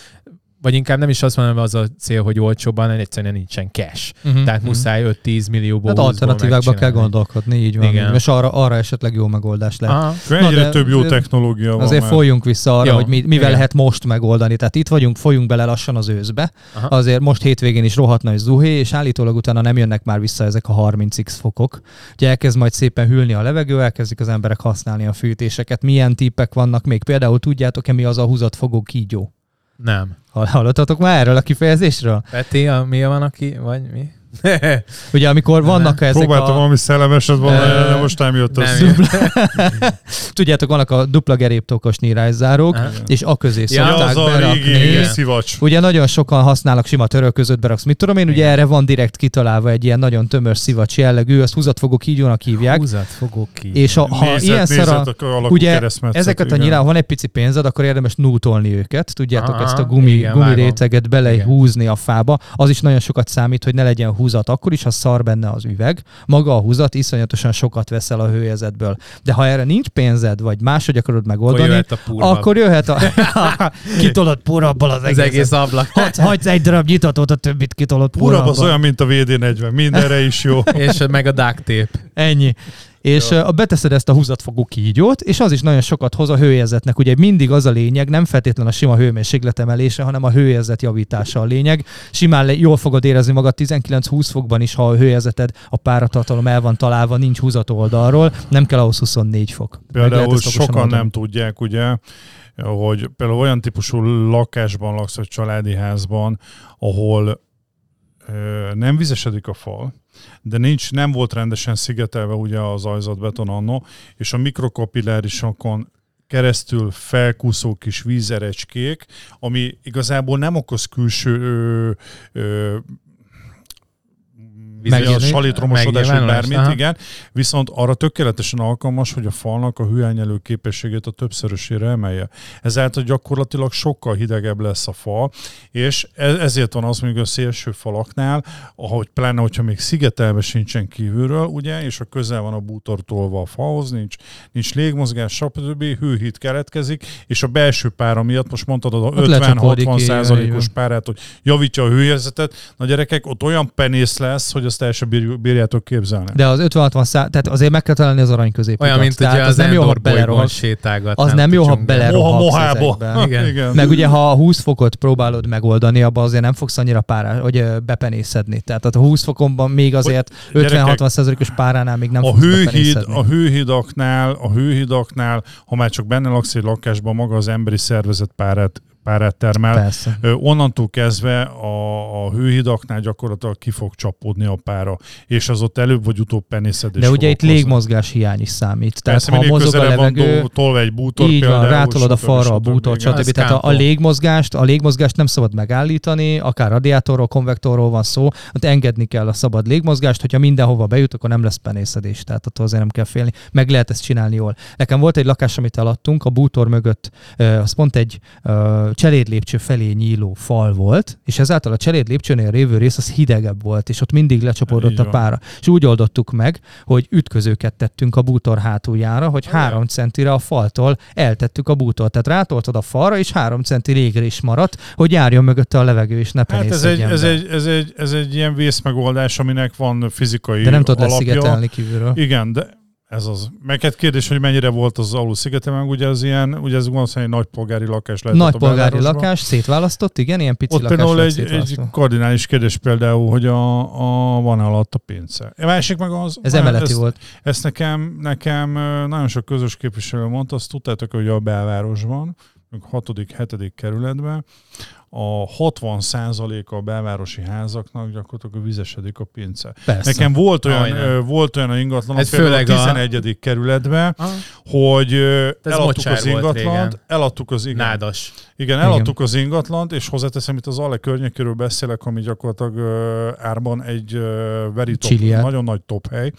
vagy inkább nem is azt mondom, az a cél, hogy olcsóbban, hanem egyszerűen nincsen cash. Mhm. Tehát Mhm. muszáj 5-10 millióból Hát 20-ból alternatívákba kell gondolkodni, így van. Igen. És arra, arra esetleg jó megoldás lehet. Aha. Egyre Na, de több jó azért- technológia van. Azért már. folyjunk vissza arra, Jó, hogy mi, mivel igen. lehet most megoldani. Tehát itt vagyunk, folyunk bele lassan az őszbe. Aha. Azért most hétvégén is rohadt nagy zuhé, és állítólag utána nem jönnek már vissza ezek a 30x fokok. Ugye elkezd majd szépen hűlni a levegő, elkezdik az emberek használni a fűtéseket. Milyen tippek vannak még? Például tudjátok-e mi az a húzatfogó kígyó? Nem. Hall- Hallottatok már erről a kifejezésről? Peti, a, mi van, aki, vagy mi? (laughs) Ugye amikor vannak ezek Próbáltam a... valami szellemeset mondani, Ö, de most nem jött nem össze. (laughs) Tudjátok, vannak a dupla geréptokos nyírászárók, Aha. és a közé Ja, Ja, szokták az a berakni. régi Igen. szivacs. Ugye nagyon sokan használnak sima töröl között beraksz. Mit tudom én, ugye Igen. erre van direkt kitalálva egy ilyen nagyon tömös szivacs jellegű, azt húzatfogó kígyónak hívják. Húzat fogok ki. És a, ha Nézet, ilyenszer a, nézet, alakú ugye ezeket a nyilán, ha van egy pici pénzed, akkor érdemes nútolni őket. Tudjátok, Aha, ezt a gumi, igen, gumi vágom. réteget belehúzni a fába. Az is nagyon sokat számít, hogy ne legyen húzat. Akkor is, ha szar benne az üveg. Maga a húzat iszonyatosan sokat veszel a hőjezetből. De ha erre nincs pénzed, vagy máshogy akarod megoldani, jöhet a akkor jöhet a... (laughs) (laughs) kitolod purabból az, az egész ablak. Hagysz, hagysz egy darab nyitatót, a többit kitolod Urab purabból. az olyan, mint a VD40, mindenre is jó. (laughs) És meg a duct tape. Ennyi. És Jó. ja. beteszed ezt a húzatfogó kígyót, és az is nagyon sokat hoz a hőérzetnek. Ugye mindig az a lényeg, nem feltétlen a sima hőmérséklet emelése, hanem a hőérzet javítása a lényeg. Simán jól fogod érezni magad 19-20 fokban is, ha a hőérzeted, a páratartalom el van találva, nincs húzat oldalról, nem kell ahhoz 24 fok. Például sokan oldani. nem tudják, ugye, hogy például olyan típusú lakásban laksz, vagy családi házban, ahol nem vizesedik a fal, de nincs, nem volt rendesen szigetelve ugye az ajzatbeton annó, és a mikrokapillárisokon keresztül felkúszó kis vízerecskék, ami igazából nem okoz külső ö, ö, a salitromosodás, vagy bármit, aha. igen. Viszont arra tökéletesen alkalmas, hogy a falnak a hőelnyelő képességét a többszörösére emelje. Ezáltal gyakorlatilag sokkal hidegebb lesz a fal, és e- ezért van az mondjuk a szélső falaknál, ahogy pláne, hogyha még szigetelve sincsen kívülről, ugye, és a közel van a bútor tolva a falhoz, nincs, nincs légmozgás, stb. hőhit keletkezik, és a belső pára miatt, most mondtad a Ott lecsapódik, 50-60 igen, százalékos párát, hogy javítja a hőérzetet, na gyerekek, ott olyan penész lesz, hogy azt el sem bír- bírjátok képzelni. De az 50-60 szá... tehát azért meg kell találni az arany középutat. Olyan, mint tehát ugye az az nem jó, ha sétálgat. Az nem jó, ha belerohadsz Moha mohába. ezekbe. Igen. Igen. Meg ugye, ha a 20 fokot próbálod megoldani, abban azért nem fogsz annyira párá, hogy bepenészedni. Tehát a 20 fokonban még azért gyerekek, 50-60 százalékos páránál még nem a fogsz hőhíd, bepenészedni. a hőhidaknál, a hőhidaknál, ha már csak benne laksz egy lakásban, maga az emberi szervezet párát, párát termel. Persze. Onnantól kezdve a, a hőhidaknál gyakorlatilag ki fog csapódni a pára, és az ott előbb vagy utóbb penészedés De ugye itt okozni. légmozgás hiány is számít. Tehát Persze, ha mozog a van levegő, do- tolva egy bútor így van, például, rátolod a falra a Igen. stb. Tehát a, a légmozgást, a légmozgást nem szabad megállítani, akár radiátorról, konvektorról van szó, ott engedni kell a szabad légmozgást, hogyha mindenhova bejut, akkor nem lesz penészedés, tehát attól azért nem kell félni. Meg lehet ezt csinálni jól. Nekem volt egy lakás, amit eladtunk, a bútor mögött, az pont egy cselédlépcső felé nyíló fal volt, és ezáltal a cselédlépcsőnél lévő rész az hidegebb volt, és ott mindig lecsapódott a pára. És úgy oldottuk meg, hogy ütközőket tettünk a bútor hátuljára, hogy három centire a faltól eltettük a bútort. Tehát rátoltad a falra, és három centi légrés maradt, hogy járjon mögötte a levegő, és ne Hát ez egy, ez, egy, ez, egy, ez egy ilyen vészmegoldás, aminek van fizikai De nem tudod alapja. leszigetelni kívülről. Igen, de ez az. Meg hát kérdés, hogy mennyire volt az alul szigete, meg ugye az ilyen, ugye ez valószínűleg egy nagypolgári lakás lehet. Nagy polgári lakás, szétválasztott, igen, ilyen pici Ott lakás például egy, egy kardinális kérdés például, hogy a, a van alatt a pince. A másik meg az... Ez emeleti ezt, volt. Ezt nekem, nekem nagyon sok közös képviselő mondta, azt tudtátok, hogy a belvárosban, 6. 7. kerületben, a 60% a belvárosi házaknak gyakorlatilag vizesedik a pince. Persze. Nekem volt olyan, ö, volt olyan ingatlan, Ez például a főleg a- 11. kerületben, Ah, hogy eladtuk az ingatlant, eladtuk az igen, nádas. igen, eladtuk az ingatlant, és hozzáteszem, itt az Ale környékéről beszélek, ami gyakorlatilag árban egy very top, nagyon nagy top hely,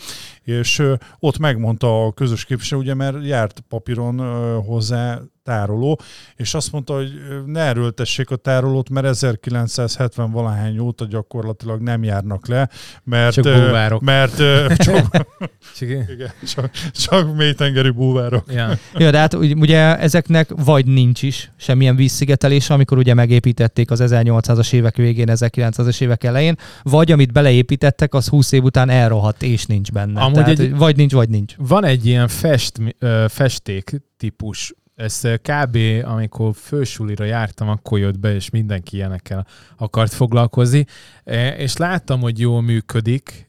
és ott megmondta a közös képviselő, ugye, mert járt papíron hozzá tároló, és azt mondta, hogy ne erőltessék a tárolót, mert 1970 valahány óta gyakorlatilag nem járnak le, mert, Csak búvárok. mert (laughs) csak, Csak, igen, csak, csak mélytengeri búvárok. ja. (laughs) Ja, de hát ugy- ugye ezeknek vagy nincs is semmilyen vízszigetelése, amikor ugye megépítették az 1800-as évek végén, 1900-as évek elején, vagy amit beleépítettek, az 20 év után elrohadt és nincs benne. Amúgy Tehát, egy- vagy nincs, vagy nincs. Van egy ilyen fest, festék típus, ez ö, kb. amikor fősulira jártam, akkor jött be, és mindenki ilyenekkel akart foglalkozni, E, és láttam, hogy jól működik,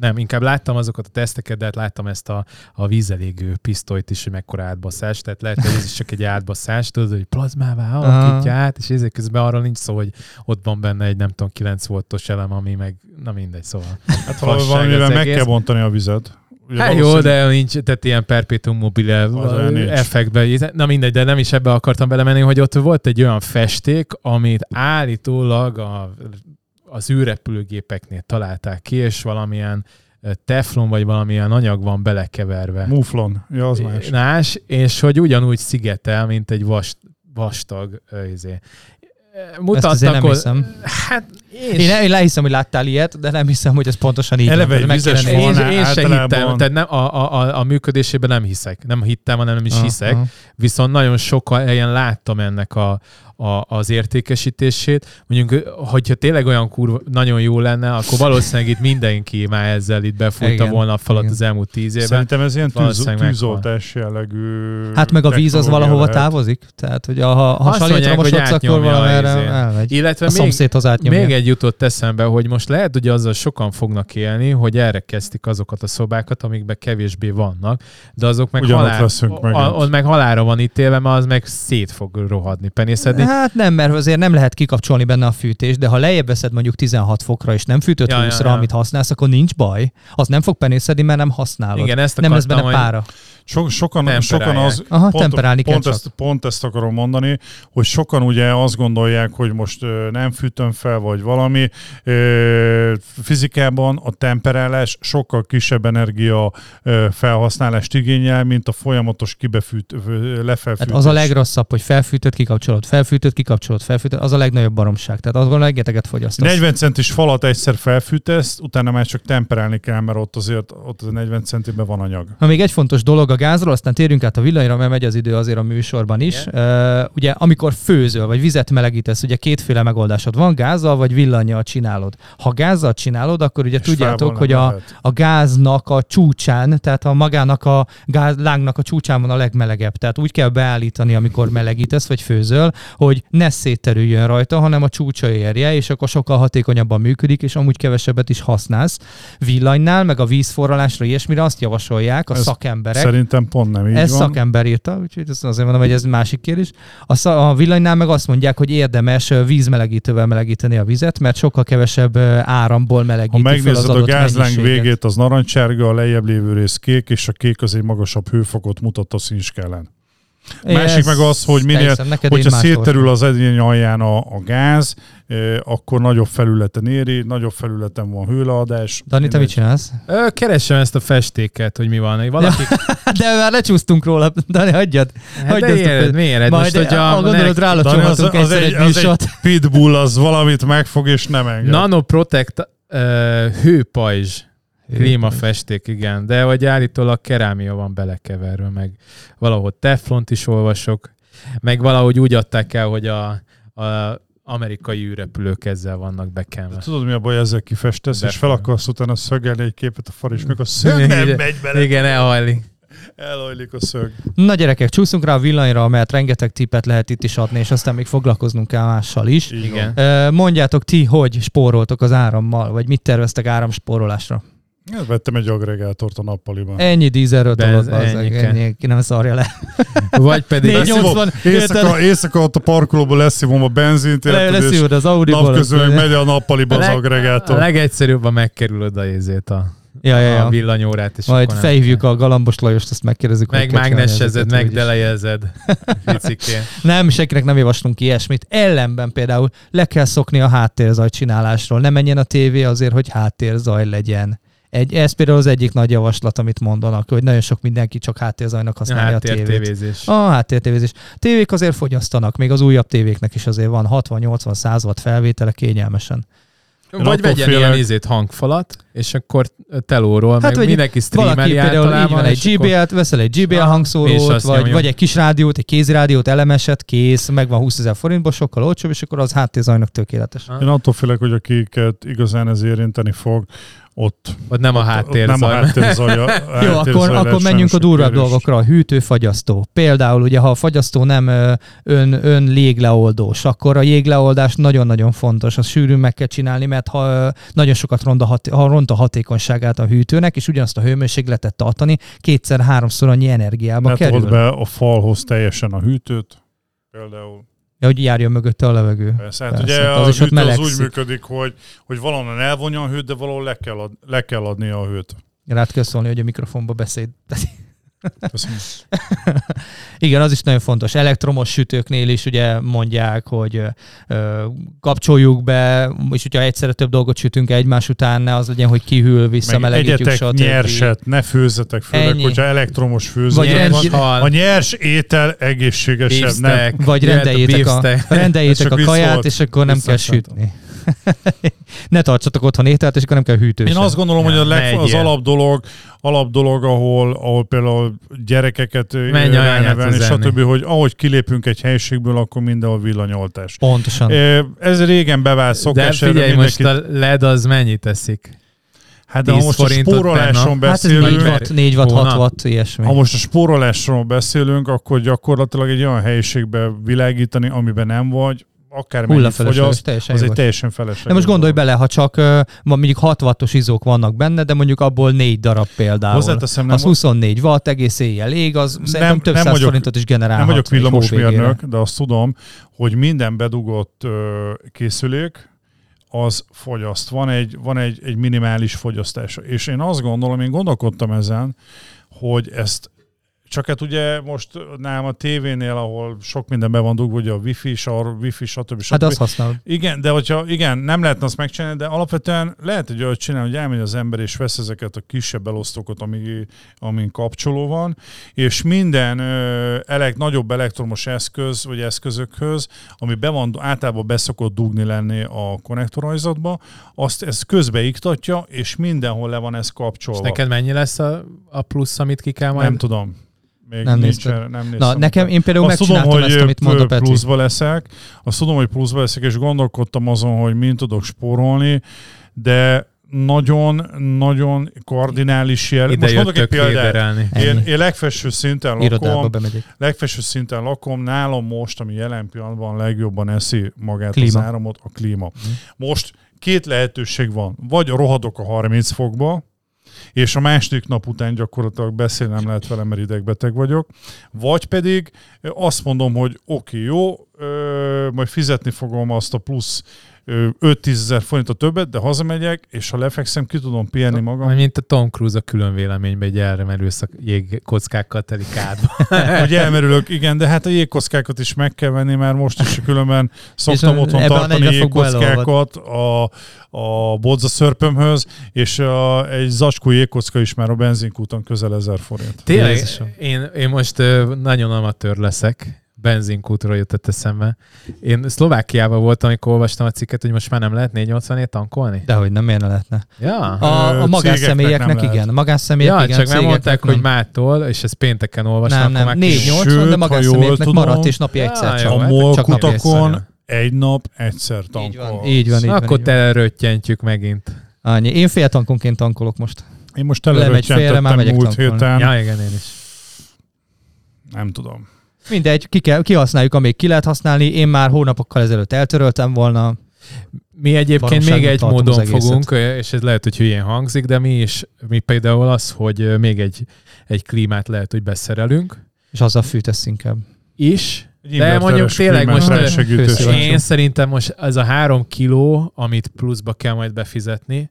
nem, inkább láttam azokat a teszteket, de hát láttam ezt a, a vízelégő pisztolyt is, hogy mekkora átbaszás, tehát lehet, hogy ez is csak egy átbaszás, tudod, hogy plazmává alakítja át, és ezek közben arról nincs szó, hogy ott van benne egy nem tudom 9 voltos elem, ami meg, na mindegy, szóval. Hát valamivel meg kell bontani a vizet. Ugye hát jó, de nincs, tehát ilyen perpetuum mobile effektben. Na mindegy, de nem is ebbe akartam belemenni, hogy ott volt egy olyan festék, amit állítólag a, az űrrepülőgépeknél találták ki, és valamilyen teflon vagy valamilyen anyag van belekeverve. Muflon, ja, az más. Más, és hogy ugyanúgy szigetel, mint egy vast, vastag izé, mutattak. Ezt nem. Hát én, én, én lehiszem, hogy láttál ilyet, de nem hiszem, hogy ez pontosan így Eleve van. vizes én, én, én se hittem, tehát nem, a, a, a, a működésében nem hiszek. Nem hittem, hanem nem is hiszek. Uh-huh. Viszont nagyon sok helyen láttam ennek a, a, az értékesítését. Mondjuk, hogyha tényleg olyan kurva nagyon jó lenne, akkor valószínűleg itt mindenki már ezzel itt befújta Igen. volna a falat Igen. az elmúlt tíz évben. Szerintem ez ilyen tűz, tűzoltás jellegű Hát meg a víz az valahova lehet. távozik? Tehát, hogy a, ha, ha salétromosodsz, akkor valamerre elmegy. Illetve a szomszédhoz átnyomja. Még egy jutott eszembe, hogy most lehet, hogy azzal sokan fognak élni, hogy erre kezdik azokat a szobákat, amikben kevésbé vannak, de azok meg, halál, a, meg halára van ítélve, mert az meg szét fog rohadni, penészedni. Hát nem, mert azért nem lehet kikapcsolni benne a fűtést, de ha lejjebb veszed mondjuk 16 fokra, és nem fűtött ja, 20-ra, ja, ja. amit használsz, akkor nincs baj. Az nem fog penészedni, mert nem használod. Igen, ezt nem lesz benne pára. So, sokan, sokan az, Aha, pont, temperálni pont, ezt, pont ezt akarom mondani, hogy sokan ugye azt gondolják, hogy most nem fűtöm fel, vagy valami. Fizikában a temperálás sokkal kisebb energia felhasználást igényel, mint a folyamatos kibefűt, lefelfűtés. Hát az a legrosszabb, hogy felfűtött, kikapcsolod, felfűtött, kikapcsolod, felfűtött, az a legnagyobb baromság. Tehát azon rengeteget fogyasztasz. 40 centis falat egyszer felfűtesz, utána már csak temperálni kell, mert ott azért ott az 40 centiben van anyag. Ha még egy fontos dolog a gázról, aztán térjünk át a villanyra, mert megy az idő azért a műsorban is. Uh, ugye amikor főzöl, vagy vizet melegítesz, ugye kétféle megoldásod van, gázzal vagy villanyjal csinálod. Ha gázzal csinálod, akkor ugye És tudjátok, hogy a, a gáznak a csúcsán, tehát a magának a gáz, lángnak a csúcsán van a legmelegebb. Tehát úgy kell beállítani, amikor melegítesz, vagy főzöl, hogy ne szétterüljön rajta, hanem a csúcsa érje, és akkor sokkal hatékonyabban működik, és amúgy kevesebbet is használsz. Villanynál, meg a vízforralásra, ilyesmire azt javasolják a Ez szakemberek. Szerintem pont nem így Ez van. szakember írta, úgyhogy ezt azért mondom, hogy ez másik kérdés. A, szak, a villanynál meg azt mondják, hogy érdemes vízmelegítővel melegíteni a vizet, mert sokkal kevesebb áramból melegíti Ha megnézed a gázláng végét, az narancsárga, a lejjebb lévő rész kék, és a kék az egy magasabb hőfokot mutat a színskálán. Másik meg az, hogy minél, hogyha szétterül az edény alján a, a gáz, akkor nagyobb felületen éri, nagyobb felületen van hőleadás. Dani, te mit csinálsz? Keresem ezt a festéket, hogy mi van. Valaki... (laughs) de már lecsúsztunk róla, Dani, hagyjad. Hát hagyjad de éred, miért? Majd, most, hogyha ha gondolod, rálocsolhatunk az, az, egy, egy, az egy pitbull, az valamit megfog és nem enged. Nanoprotect uh, hőpajzs Klímafesték, igen. De hogy állítólag kerámia van belekeverve, meg valahogy teflont is olvasok, meg valahogy úgy adták el, hogy a, a amerikai űrrepülők ezzel vannak bekenve. Tudod, mi a baj, ezzel kifestesz, Befel. és fel akarsz utána szögelni egy képet a far, és a szög nem megy bele. Igen, elhajlik. Elhajlik a szög. Na gyerekek, csúszunk rá a villanyra, mert rengeteg tippet lehet itt is adni, és aztán még foglalkoznunk kell mással is. Igen. Mondjátok ti, hogy spóroltok az árammal, vagy mit terveztek áramspórolásra? Én vettem egy agregátort a nappaliban. Ennyi dízerről tolod, ennyi, ennyi, ki nem szarja le. (laughs) Vagy pedig... 480, éjszaka, éjszaka ott a parkolóban leszívom a benzint, le, leszívod az Audi-ból. Napközben megy a nappaliba az agregátor. A legegyszerűbb, ha megkerülöd a izét a ja, ja, ja. a villanyórát. És Majd felhívjuk a Galambos Lajost, azt megkérdezzük. Meg mágnesezed, meg delejezed. (laughs) nem, senkinek nem javaslunk ilyesmit. Ellenben például le kell szokni a háttérzaj csinálásról. Ne menjen a tévé azért, hogy háttérzaj legyen. Egy, ez például az egyik nagy javaslat, amit mondanak, hogy nagyon sok mindenki csak háttérzajnak használja a, a tévét. Tévézés. A háttértévézés. Tévék azért fogyasztanak, még az újabb tévéknek is azért van 60-80-100 watt felvétele kényelmesen. Én Vagy vegyen félek... ilyen izét hangfalat, és akkor telóról, hát, meg vagy mindenki streameli például így van egy GBL-t, veszel egy GBL hangszórót, vagy, vagy egy kis rádiót, egy kézrádiót, elemeset, kész, megvan 20 ezer forintból, sokkal olcsóbb, és akkor az háttérzajnak tökéletes. Én attól félek, hogy akiket igazán ez érinteni fog, ott Ott nem a háttér nem a zaj. háttérzaj. (laughs) Jó, háttérzaj akkor, akkor menjünk a durvább dolgokra. A hűtő-fagyasztó. Például ugye, ha a fagyasztó nem ön, ön légleoldós, akkor a jégleoldás nagyon-nagyon fontos. Azt sűrűn meg kell csinálni, mert ha nagyon sokat ront a, hat, ha ront a hatékonyságát a hűtőnek, és ugyanazt a hőmérsékletet tartani, kétszer-háromszor annyi energiába Ne kerül. be a falhoz teljesen a hűtőt. Például. Ja, hogy járjon mögötte a levegő. Persze, hát Persze, ugye hát az is ott hűtő az úgy működik, hogy, hogy valahonnan elvonja a hőt, de valahol le kell, ad, le kell adni a hőt. Rád kell szólni, hogy a mikrofonba beszéd. (laughs) Igen, az is nagyon fontos. Elektromos sütőknél is ugye mondják, hogy ö, kapcsoljuk be, és hogyha egyszerre több dolgot sütünk egymás után, ne az legyen, hogy kihűl, vissza, Meg melegítjük, egyetek stb. nyerset, ne főzzetek, főleg, Ennyi. hogyha elektromos főzés Vagy van. hal, A nyers étel egészségesebb, nem? beefsteak, Vagy jöhet rendeljétek a, rendeljétek a kaját, és akkor nem kell sütni. (laughs) ne tartsatok otthon ételt, és akkor nem kell hűtő Én azt gondolom, Ja, hogy a leg, az alap dolog, alap dolog, ahol, ahol például gyerekeket üzenni. stb., hogy ahogy kilépünk egy helységből, akkor mindenhol villanyoltás. Pontosan. Ez régen bevált De szokás. erre figyelj, most mindenki- a LED az mennyit teszik? Hát de ha 10 most a spóroláson nap. Hát ez 4 beszélünk, watt, 4 watt, 6 Hónap. watt, ilyesmi. ha most a spórolásról beszélünk, akkor gyakorlatilag egy olyan helyiségbe világítani, amiben nem vagy, akár mennyit Hullafelesleges, fogyaszt, teljesen az egy teljesen felesleges. De most gondolj bele, ha csak uh, mondjuk 6 wattos izók vannak benne, de mondjuk abból 4 darab például. Hozzáteszem, nem, az 24 watt, egész éjjel ég, az szerintem több nem száz vagyok- forintot is generálhat. nem vagyok villamosmérnök, de azt tudom, hogy minden bedugott ö, készülék az fogyaszt. Van egy, van egy, egy minimális fogyasztása. És én azt gondolom, én gondolkodtam ezen, hogy ezt csak hát ugye most nálam a tévénél, ahol sok minden be van dugva, ugye a wifi, sar, wifi, stb. stb. Hát azt használod. Igen, de hogyha igen, nem lehetne azt megcsinálni, de alapvetően lehet egy olyat csinálni, hogy elmegy az ember és vesz ezeket a kisebb elosztókat, ami, amin kapcsoló van, és minden ö, elek, nagyobb elektromos eszköz vagy eszközökhöz, ami be van, általában beszokott dugni lenni a konnektorajzatba, azt ez közbeiktatja, és mindenhol le van ez És kapcsolva. neked mennyi lesz a, a plusz, amit ki kell majd? Nem tudom. Még Nem nincs, nem néztem. Na, nekem, én például azt tudom, hogy ezt, amit mondta Peti. pluszba leszek, azt tudom, hogy pluszba leszek, és gondolkodtam azon, hogy mint tudok spórolni, de nagyon-nagyon kardinális jel. Ide Most mondok egy példát. Én, én legfelső szinten lakom, legfelső szinten lakom, nálam most, ami jelen pillanatban legjobban eszi magát Klíma. az áramot, a klíma. Mhm. Most két lehetőség van. Vagy rohadok a 30 fokba, és a második nap után gyakorlatilag beszélni nem lehet velem, mert idegbeteg vagyok. Vagy pedig azt mondom, hogy oké, okay, jó, ö, majd fizetni fogom azt a plusz 5-10 ezer forintot többet, de hazamegyek, és ha lefekszem, ki tudom pihenni magam. Mint a Tom Cruise a külön véleményben, egy erre merülsz a jégkockákkal teli kádba. hogy (laughs) elmerülök, igen, de hát a jégkockákat is meg kell venni, mert most is különben szoktam És otthon a tartani 40 fokba jégkockákat a, a bodza szörpömhöz, és a, egy zacskó jégkocka is már a benzinkúton közel 1000 forint. Tényleg, én, én most nagyon amatőr leszek. Benzinkútról jutott eszembe. Én Szlovákiában voltam, amikor olvastam a cikket, hogy most már nem lehet 480 tankolni. Dehogy nem, miért ne lehetne? Ja. A, a magánszemélyeknek nem igen. A magánszemélyek Ja, igen, csak nem mondták, cégeknek hogy nem. mától, és ezt pénteken olvastam, Nem, nem, már ki- 480, Sőt, de magánszemélyeknek maradt, és napi egyszer Ja, csak. A hát MOL csak napi kutakon egyszer. egy nap egyszer Így tankol. van, így van. Így van, Akkor így teleröttyentjük megint. Annyi. Én fél tankonként tankolok most. Én most teleröttyentettem múlt tankolni. héten. Ja, igen, én is. Nem tudom. Mindegy, ki kell, kihasználjuk, amíg ki lehet használni. Én már hónapokkal ezelőtt eltöröltem volna. Mi egyébként még egy módon fogunk, és ez lehet, hogy hülyén hangzik, de mi is, mi például az, hogy még egy, egy klímát lehet, hogy beszerelünk És azzal fűtesz inkább. is. De mondjuk tényleg most. Én szerintem most ez a három kiló, amit pluszba kell majd befizetni,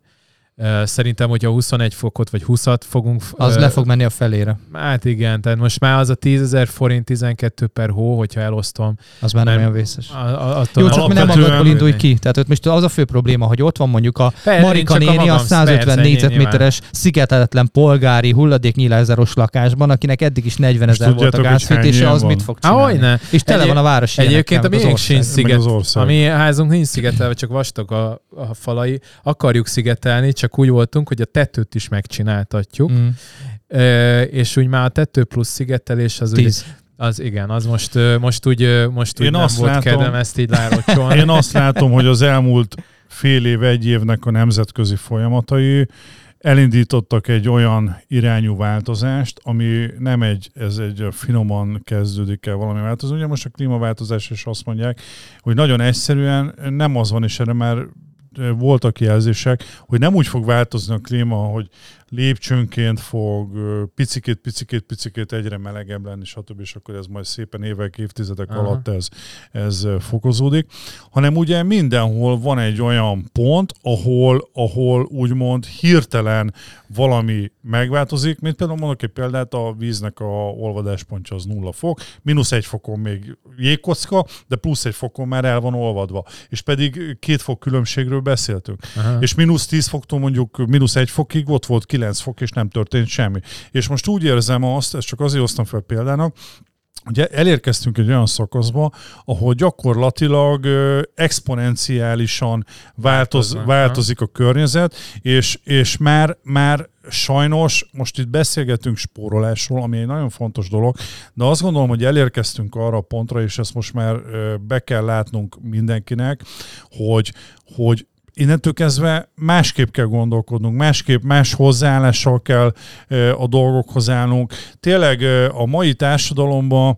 szerintem, hogyha 21 fokot vagy 20-at fogunk... Az ö, le fog menni a felére. Hát igen, tehát most már az a 10 ezer forint 12 per hó, hogyha elosztom. Az már nem, Nem. olyan vészes. A, a, attól Jó, csak mi nem magadból indulj ki. Tehát ott most az a fő probléma, hogy ott van mondjuk a Persze, Marika a néni a magam- 150 persze, négyzetméteres szigeteletlen polgári hulladéknyílászáros lakásban, akinek eddig is 40 ezer volt a gázfűtése, az van? mit fog csinálni? hogyne. És tele Egy- van a város Egyébként a miénk sincs sziget. A mi házunk nincs szigetelve, csak vastag a, a falai. Akarjuk szigetelni, csak úgy voltunk, hogy a tetőt is megcsináltatjuk. Mm. Ö, és úgy már a tető plusz szigetelés az, ugye, Tíz. az igen, az most, most úgy, most úgy Én nem azt volt látom- kedvem ezt így lárocsolni. (laughs) Én azt látom, hogy az elmúlt fél év, egy évnek a nemzetközi folyamatai elindítottak egy olyan irányú változást, ami nem egy, ez egy finoman kezdődik el valami változni. Ugye most a klímaváltozás is azt mondják, hogy nagyon egyszerűen nem az van, és erre már voltak jelzések, hogy nem úgy fog változni a klíma, hogy lépcsőnként fog picikét, picikét, picikét egyre melegebb lenni, stb. és akkor ez majd szépen évek, évtizedek Aha. alatt ez, ez fokozódik, hanem ugye mindenhol van egy olyan pont, ahol, ahol úgymond hirtelen valami megváltozik, mint például mondok egy példát, a víznek a olvadáspontja az nulla fok, mínusz egy fokon még jégkocka, de plusz egy fokon már el van olvadva. És pedig két fok különbségről beszéltünk. Aha. És mínusz tíz foktól mondjuk mínusz egy fokig ott volt 9 fok, és nem történt semmi. És most úgy érzem azt, ezt csak azért hoztam fel példának, Ugye elérkeztünk egy olyan szakaszba, ahol gyakorlatilag exponenciálisan változ, változik a környezet, és, és már, már sajnos most itt beszélgetünk spórolásról, ami egy nagyon fontos dolog, de azt gondolom, hogy elérkeztünk arra a pontra, és ezt most már be kell látnunk mindenkinek, hogy, hogy innentől kezdve másképp kell gondolkodnunk, másképp, más hozzáállással kell a dolgokhoz állnunk. Tényleg a mai társadalomban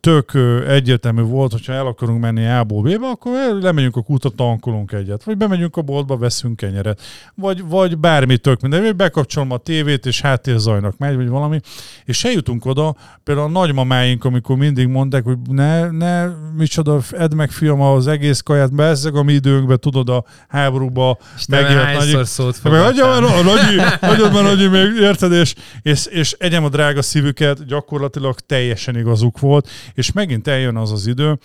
tök egyértelmű volt, hogyha el akarunk menni A-ból B-be, akkor lemegyünk a kutat, tankolunk egyet, vagy bemegyünk a boltba, veszünk kenyeret, vagy, vagy bármi tök minden, vagy bekapcsolom a tévét, és háttérzajnak megy, vagy valami, és eljutunk oda, például a nagymamáink, amikor mindig mondták, hogy ne, ne, micsoda, edd meg fiam az egész kaját, bezzeg a mi időnkben, tudod, a háború háborúba megélt nagy... szót meg Hagyja már nagyi, már nagyi még, érted? És, és, és egyem a drága szívüket, gyakorlatilag teljesen igazuk volt, és megint eljön az az idő,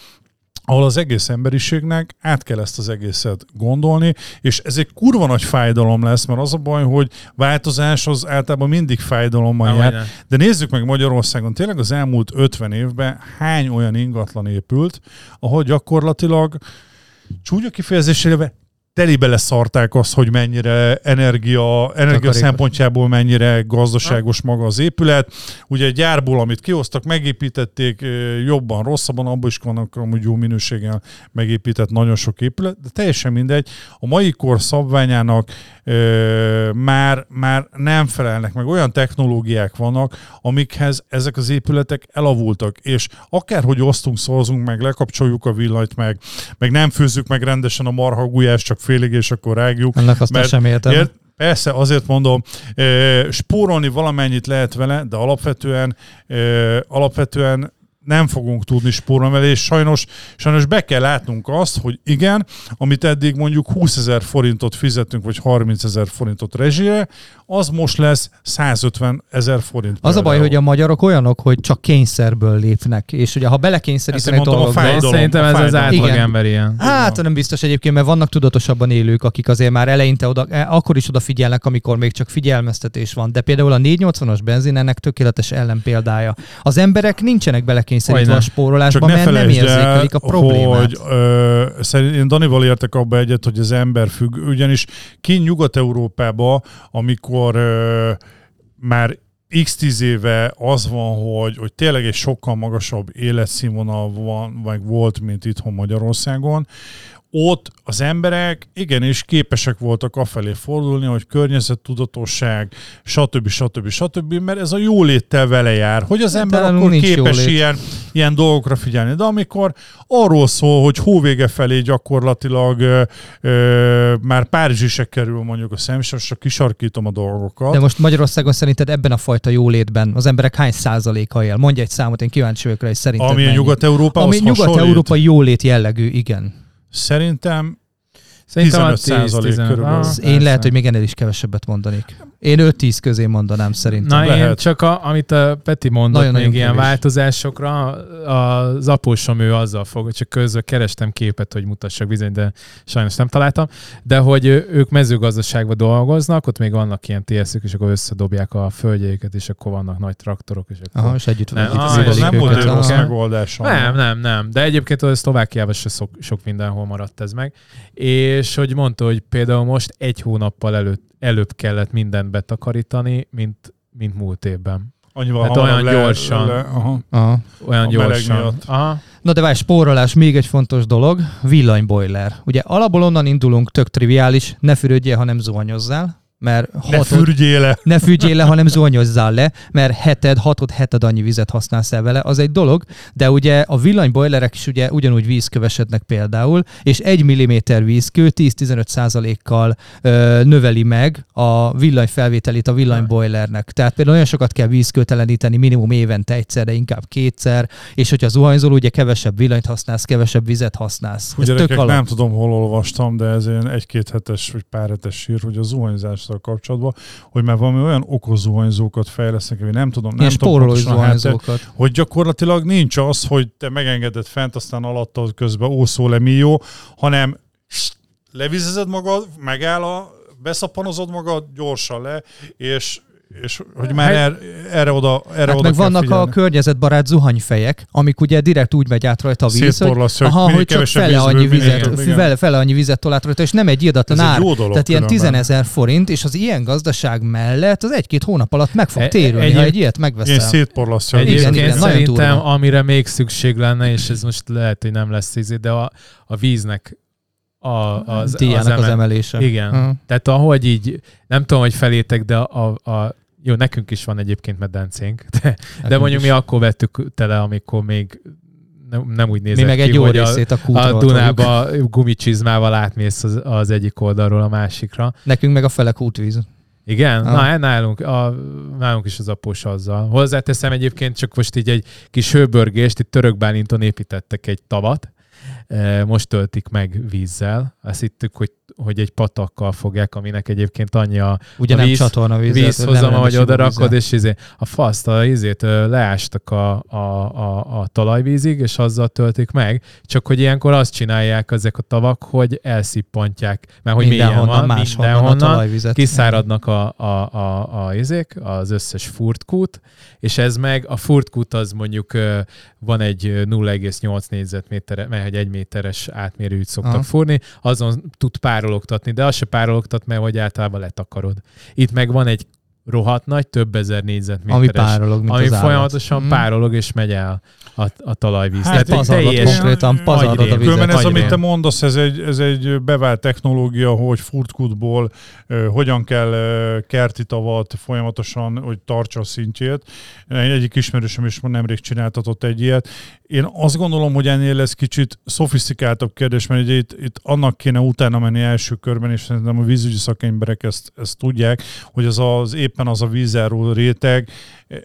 ahol az egész emberiségnek át kell ezt az egészet gondolni, és ez egy kurva nagy fájdalom lesz, mert az a baj, hogy változás az általában mindig fájdalommal jár. De nézzük meg Magyarországon, tényleg az elmúlt 50 évben hány olyan ingatlan épült, ahol gyakorlatilag csúnya kifejezésére telibe leszarták azt, hogy mennyire energia, energia szempontjából mennyire gazdaságos maga az épület. Ugye egy gyárból, amit kihoztak, megépítették jobban, rosszabban, abban is vannak amúgy jó minőséggel megépített nagyon sok épület, de teljesen mindegy. A mai kor szabványának már, már nem felelnek meg. Olyan technológiák vannak, amikhez ezek az épületek elavultak, és akárhogy osztunk, szavazunk meg, lekapcsoljuk a villanyt meg, meg nem főzzük meg rendesen a marhagulyást, csak félig, és akkor rágjuk. Ennek azt mert, sem értem. Ért, Persze, azért mondom, spórolni valamennyit lehet vele, de alapvetően, alapvetően nem fogunk tudni spórolni és sajnos, sajnos be kell látnunk azt, hogy igen, amit eddig mondjuk 20 ezer forintot fizetünk, vagy 30 ezer forintot rezsire, az most lesz 150 ezer forint. Az a baj, hogy a magyarok olyanok, hogy csak kényszerből lépnek, és ugye ha belekényszerítenek dolgokba... Szerintem ez az átlagember ilyen. Hát nem biztos egyébként, mert vannak tudatosabban élők, akik azért már eleinte oda, e, akkor is odafigyelnek, amikor még csak figyelmeztetés van. De például a 480-as benzin ennek tökéletes ellenpéldája. Az emberek nincsenek belekényszerítve a spórolásba, mert nem érzékelik a problémát. Hogy, ö, szerint én Danival értek abba egyet, hogy az ember függ, ugyanis ki Nyugat-Európába, amikor amikor ö, már x tíz éve az van, hogy, hogy tényleg egy sokkal magasabb életszínvonal van, vagy volt, mint itthon Magyarországon, ott az emberek igenis képesek voltak afelé fordulni, hogy környezettudatosság, stb. stb. stb. mert ez a jóléttel vele jár, hogy az ember akkor képes ilyen, ilyen dolgokra figyelni. De amikor arról szól, hogy hóvége felé gyakorlatilag ö, ö, már Párizs is kerül mondjuk a szemsosra, kisarkítom a dolgokat. De most Magyarországon szerinted ebben a fajta jólétben az emberek hány százaléka él? Mondj egy számot, én kíváncsi vagyok rá, hogy szerinted Ami a Nyugat-Európa, Ami Nyugat-Európai jólét jellegű, igen. Szerintem Szerintem 15 százalék körülbelül. Ah, én lehet, hogy még ennél is kevesebbet mondanék. Én 5-10 közé mondanám szerintem. Na lehet. én csak, a, amit a Peti mondott, nagyon, még nagyon ilyen kevés. változásokra, az apósom ő azzal fog, csak közben kerestem képet, hogy mutassak bizony, de sajnos nem találtam, de hogy ők mezőgazdaságban dolgoznak, ott még vannak ilyen tsz és akkor összedobják a földjeiket, és akkor vannak nagy traktorok, és akkor... Aha, és együtt nem, ah, ez nem volt rossz megoldás. Nem, nem, nem, de egyébként az Szlovákiában se sok, sok mindenhol maradt ez meg. És hogy mondta, hogy például most egy hónappal előtt előbb kellett mindent betakarítani, mint, mint múlt évben. Annyival Hát olyan gyorsan. aha. Aha. Olyan A gyorsan. Aha. Na de várj, spórolás, még egy fontos dolog, villanybojler. Ugye alapból onnan indulunk, tök triviális, ne fürödjél, hanem zuhanyozzál, mert Ne hatod, fürgyél le! ne fűgyél le, hanem zuhanyozzál le, mert heted, hatod, heted annyi vizet használsz el vele, az egy dolog, de ugye a villanybojlerek is ugye ugyanúgy vízkövesednek például, és 1 mm vízkő 10-15 százalékkal növeli meg a villanyfelvételét a villanybojlernek. Tehát például olyan sokat kell vízköteleníteni, minimum évente egyszer, de inkább kétszer, és hogyha zuhanyzol, ugye kevesebb villanyt használsz, kevesebb vizet használsz. Hú, Ez tök gyerekek, alap. nem tudom, hol olvastam, de ez ilyen egy-két hetes vagy pár hetes sír, hogy a zuhanyzással kapcsolatban, hogy már valami olyan okos zuhanyzókat fejlesznek, hogy nem tudom, nem tudom hogy gyakorlatilag nincs az, hogy te megengeded fent, aztán alattad közben ószó millió, hanem levizezed magad, megáll a, beszappanozod magad gyorsan le, és és hogy már Hát- er, erre oda, erre Hát oda meg kell vannak a figyelni. környezetbarát zuhanyfejek, amik ugye direkt úgy megy át rajta a víz, hogy, Szétporlasztja, hogy aha, hogy csak fele vízből annyi, vizet, igen. fele, fele annyi vizet tol át rajta, és nem egy irdatlan egy ár. jó dolog Tehát ilyen különben. 10 ezer forint, és az ilyen gazdaság mellett az egy-két hónap alatt meg fog E- térülni, egyéb- ha egy ilyet megveszel. szétporlasztja. a Igen, vizet. Egyébként igen, nagyon szerintem, durva. amire még szükség lenne, és ez most lehet, hogy nem lesz ízé, de a, a víznek a, az, az emel- emelése. Igen. Aha. Tehát ahogy így, nem tudom, hogy felétek, de a, a jó, nekünk is van egyébként medencénk, de, de Nekünk mondjuk is. mi akkor vettük tele, amikor még nem, nem úgy Mi nézett meg ki, egy jó hogy részét a a kútról toljuk. Dunába (laughs) gumicsizmával átmész az, az egyik oldalról a másikra. Nekünk meg a fele kútvíz. Igen? Ah. Na, nálunk, a, nálunk is az após azzal. Hozzáteszem egyébként csak most így egy kis hőbörgést, itt Török Bálinton építettek egy tavat, Eh, most töltik meg vízzel. Azt hittük, hogy, hogy egy patakkal fogják, aminek egyébként annyi a Ugye A nem víz- csatorna víz. vízhozama, hogy oda rakod, és izé, a faszt, a izét ö, leástak a, a, a, a talajvízig, és azzal töltik meg, csak hogy ilyenkor azt csinálják ezek a tavak, hogy elszippantják, mert hogy mindenhonnan, van, máshonnan a mindenhonnan, talajvizet. kiszáradnak a, a, a, a izék, az összes furtkút, és ez meg, a furtkút az mondjuk van egy ö, 0,8 négyzetméter, mert egy méteres átmérőt szoktak Aha. fúrni, azon tud párologtatni, de az se párologtat, mert hogy általában letakarod. Itt meg van egy rohadt nagy, több ezer Ami négyzetméteres, párolog, mint ami az állat. folyamatosan Mm. párolog és megy el a, a talajvíz. Hát Tehát teljes, konkrétan, pazarlod a vizet. Különben ez, amit te mondasz, ez egy, ez egy bevált technológia, hogy furtkutból uh, hogyan kell uh, kerti tavat folyamatosan, hogy tartsa a szintjét. Egyik ismerősöm is nemrég csináltatott egy ilyet. Én azt gondolom, hogy ennél lesz kicsit szofisztikáltabb kérdés, mert ugye itt, itt annak kéne utána menni első körben, és szerintem a vízügyi szakemberek ezt, ezt tudják, hogy az, az éppen az a vízáró réteg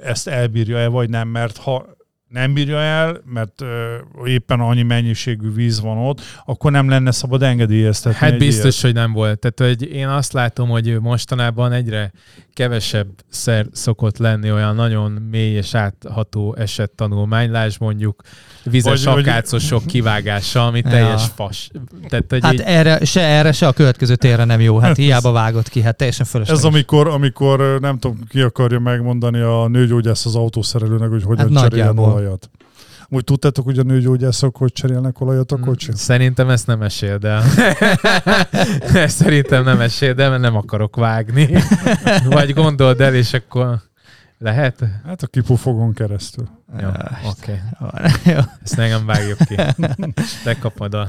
ezt elbírja-e, vagy nem, mert ha nem bírja el, mert ö, éppen annyi mennyiségű víz van ott, akkor nem lenne szabad engedélyeztetni. Hát biztos, hogy nem volt. Tehát hogy én azt látom, hogy mostanában egyre kevesebb szer szokott lenni olyan nagyon mély és átható esettanulmánylás, mondjuk vizes Vagy- vagy- akácosok kivágása, ami Ja. teljes fas. Tehát, hogy Hát így, erre, se erre, se a következő térre nem jó. Hát (laughs) hiába vágott ki, hát teljesen fölösleges. Ez amikor, amikor nem tudom, ki akarja megmondani a nőgyógyász az autószerelőnek, hogy hogyan Hát cseréljen nagyjából. olajat. Úgy tudtátok, hogy a nőgyógyászok hogy cserélnek olajat a kocsin? Szerintem ezt nem meséld el. ezt (laughs) szerintem nem meséld el, mert nem akarok vágni. (laughs) Vagy gondold el, és akkor lehet? Hát a kipufogon keresztül. Jó, oké. Jó. Ezt nem vágjuk ki. (laughs) Te kapod a...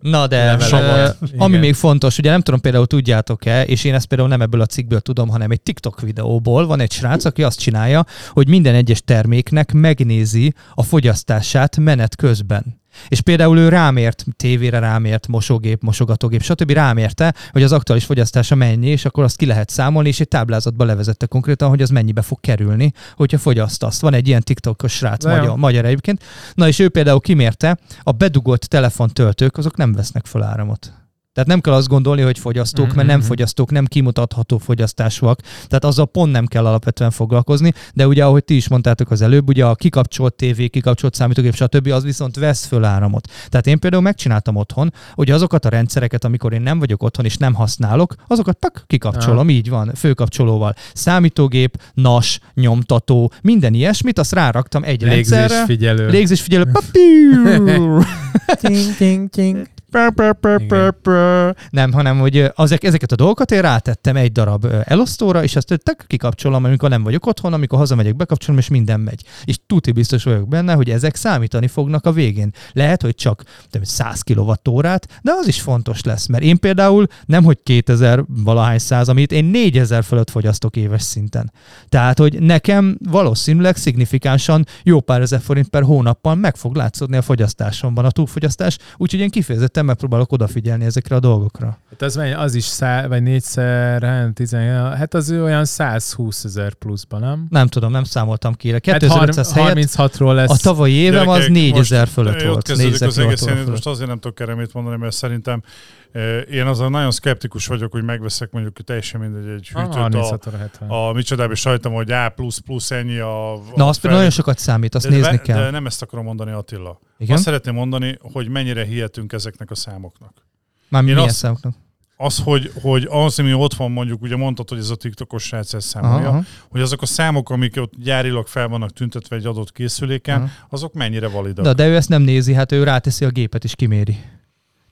Na de, ö, ami Igen. még fontos, ugye nem tudom például tudjátok-e, és én ezt például nem ebből a cikkből tudom, hanem egy TikTok videóból van egy srác, aki azt csinálja, hogy minden egyes terméknek megnézi a fogyasztását menet közben. És például ő rámért, tévére rámért, mosógép, mosogatógép, stb. rámérte, hogy az aktuális fogyasztása mennyi, és akkor azt ki lehet számolni, és egy táblázatba levezette konkrétan, hogy az mennyibe fog kerülni, hogyha fogyasztasz. Van egy ilyen TikTokos srác, De jó. magyar, magyar egyébként. Na és ő például kimérte, a bedugott telefontöltők, azok nem vesznek fel áramot. Tehát nem kell azt gondolni, hogy fogyasztók, mert nem Mhm. fogyasztók, nem kimutatható fogyasztásúak. Tehát azzal pont nem kell alapvetően foglalkozni, de ugye ahogy ti is mondtátok az előbb, ugye a kikapcsolt tévé, kikapcsolt számítógép, stb. az viszont vesz föl áramot. Tehát én például megcsináltam otthon, hogy azokat a rendszereket, amikor én nem vagyok otthon és nem használok, azokat pak, kikapcsolom, így van, főkapcsolóval. Számítógép, NAS, nyomtató, minden ilyesmit, azt ráraktam egy rendszerre. Légzésfigyelő. Légzésfigyelő. (laughs) papiu! (laughs) (laughs) Ting, ting, ting. Nem, hanem hogy azek, ezeket a dolgokat én rátettem egy darab elosztóra, és azt tök kikapcsolom, amikor nem vagyok otthon, amikor hazamegyek, bekapcsolom, és minden megy. És tuti biztos vagyok benne, hogy ezek számítani fognak a végén. Lehet, hogy csak nem, 100 kWh-t, de az is fontos lesz, mert én például nem, hogy 2000 valahány száz, amit én 4000 fölött fogyasztok éves szinten. Tehát, hogy nekem valószínűleg szignifikánsan jó pár ezer forint per hónappal meg fog látszódni a fogyasztásomban a túlfogyasztás, úgyhogy én kifejezetten megpróbálok odafigyelni ezekre a dolgokra. Hát az, az is szá, vagy négyszer, hát, tizen, hát az olyan 120 ezer pluszban, nem? Nem tudom, nem számoltam ki. Hát 2500 har- helyett 36-ról lesz. a tavalyi évem az Gyerekek, 4000 most, fölött volt. Ott kezdődik 4000 az egész, én most azért nem tudok erre mit mondani, mert szerintem eh, én azon nagyon szkeptikus vagyok, hogy megveszek mondjuk teljesen mindegy egy Ah, hűtőt a, 36 70. a micsodába, és sajtam, hogy A plusz plusz ennyi a... a Na, az fel- nagyon sokat számít, azt de, nézni de, kell. De nem ezt akarom mondani, Attila. Igen? Azt szeretném mondani, hogy mennyire hihetünk ezeknek a számoknak. Már milyen azt- számoknak? Az, hogy, hogy az, ami ott van mondjuk, ugye mondtad, hogy ez a TikTokos srác ezt számolja, Aha, aha. hogy azok a számok, amik ott gyárilag fel vannak tüntetve egy adott készüléken, Aha. azok mennyire validak. De, de ő ezt nem nézi, hát ő ráteszi a gépet és kiméri.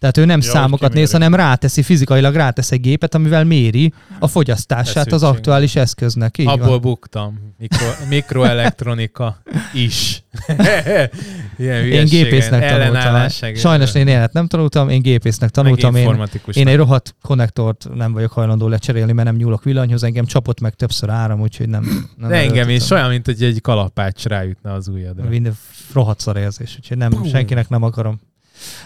Tehát ő nem Ja, számokat néz, hanem ráteszi, fizikailag rátesz egy gépet, amivel méri a fogyasztását az aktuális eszköznek. Így Abból van. buktam. Mikro, (laughs) mikroelektronika is. (laughs) Ilyen Én gépésznek tanultam. Sajnos én élet nem tanultam, én gépésznek tanultam. Én, én egy rohadt konnektort nem vagyok hajlandó lecserélni, mert nem nyúlok villanyhoz, engem csapott meg többször áram, úgyhogy nem. nem De engem is olyan, mint hogy egy kalapács rájutna az ujjadra. Minden rohadt szar érzés, úgyhogy nem, senkinek nem akarom.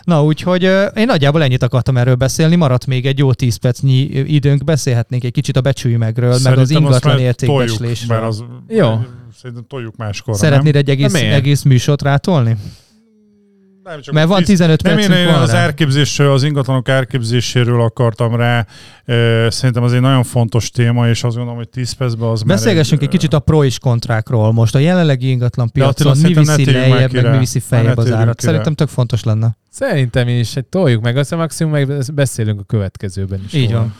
Na, úgyhogy én nagyjából ennyit akartam erről beszélni, maradt még egy jó 10 percnyi időnk, beszélhetnénk egy kicsit a becsülymegről, meg az Szerintem azt ingatlan már értékbecslésről. Toljuk, mert az, Jó. Szerintem toljuk máskor. Szeretnéd egy egész, egész műsort rátolni? Nem, csak Mert van tíz- 15 Nem, én, percünk én az árképzésről, az ingatlanok árképzéséről akartam rá. Szerintem az egy nagyon fontos téma, és azt gondolom, hogy 10 percben az Beszélgessünk egy kicsit a pro és kontrákról most. A jelenlegi ingatlan piacon mi viszi lejjebb, meg mi viszi feljebb az árat. Szerintem tök fontos lenne. Szerintem is, egy toljuk meg, aztán maximum meg beszélünk a következőben is. Így van.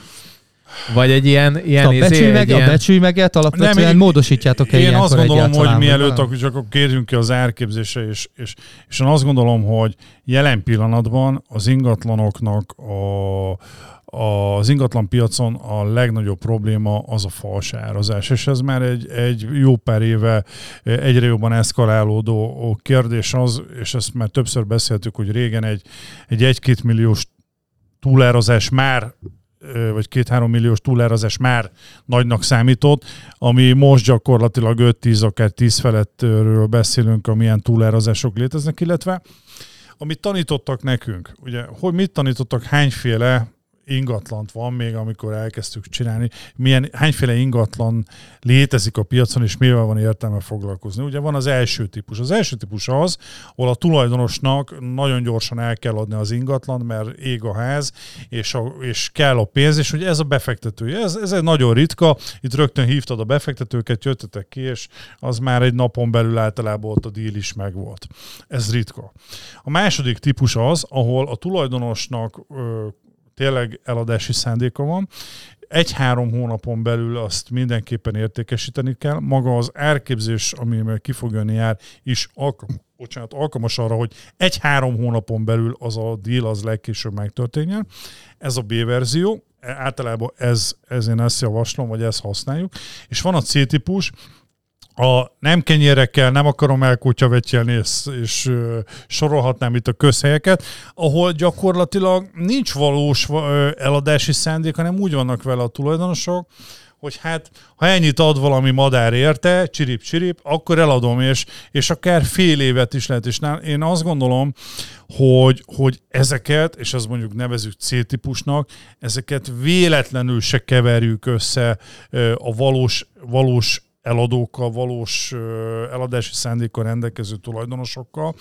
Vagy egy ilyen, ilyen, a, izé, becsülj egy meg, ilyen a becsülymeget alapvetően Nem, módosítjátok el Én azt gondolom, hogy mielőtt akkor csak akkor kérjünk ki az árképzésre, és, és, és én azt gondolom, hogy jelen pillanatban az ingatlanoknak a, a, az ingatlan piacon a legnagyobb probléma az a fals árazás, és ez már egy, egy jó pár éve egyre jobban eszkalálódó kérdés az, és ezt már többször beszéltük, hogy régen egy, egy 1-2 milliós túlárazás már vagy két-három milliós túlárazás már nagynak számított, ami most gyakorlatilag 5-10, akár 10 felettről beszélünk, amilyen túlárazások léteznek, illetve amit tanítottak nekünk, ugye, hogy mit tanítottak, hányféle ingatlant van még, amikor elkezdtük csinálni, milyen, hányféle ingatlan létezik a piacon, és mivel van értelme foglalkozni. Ugye van az első típus. Az első típus az, ahol a tulajdonosnak nagyon gyorsan el kell adni az ingatlan, mert ég a ház, és, a, és kell a pénz, és ugye ez a befektetője. Ez, ez egy nagyon ritka, itt rögtön hívtad a befektetőket, jöttetek ki, és az már egy napon belül általában ott a díl is megvolt. Ez ritka. A második típus az, ahol a tulajdonosnak ö, tényleg eladási szándéka van, egy-három hónapon belül azt mindenképpen értékesíteni kell. Maga az árképzés, ami ki fog jönni jár, is alkalmas, bocsánat, alkalmas arra, hogy egy-három hónapon belül az a deal az legkésőbb megtörténjen. Ez a B-verzió, általában ez, ez én ezt javaslom, vagy ezt használjuk. És van a C-típus, a nem kenyérekkel nem akarom elkutyavetjelni, és, és sorolhatnám itt a közhelyeket, ahol gyakorlatilag nincs valós eladási szándék, hanem úgy vannak vele a tulajdonosok, hogy hát ha ennyit ad valami madár érte, csirip-csirip, akkor eladom, és, és akár fél évet is lehet. És én azt gondolom, hogy, hogy ezeket, és azt mondjuk nevezük C-típusnak, ezeket véletlenül se keverjük össze a valós, valós eladókkal, valós eladási szándékkal rendelkező tulajdonosokkal.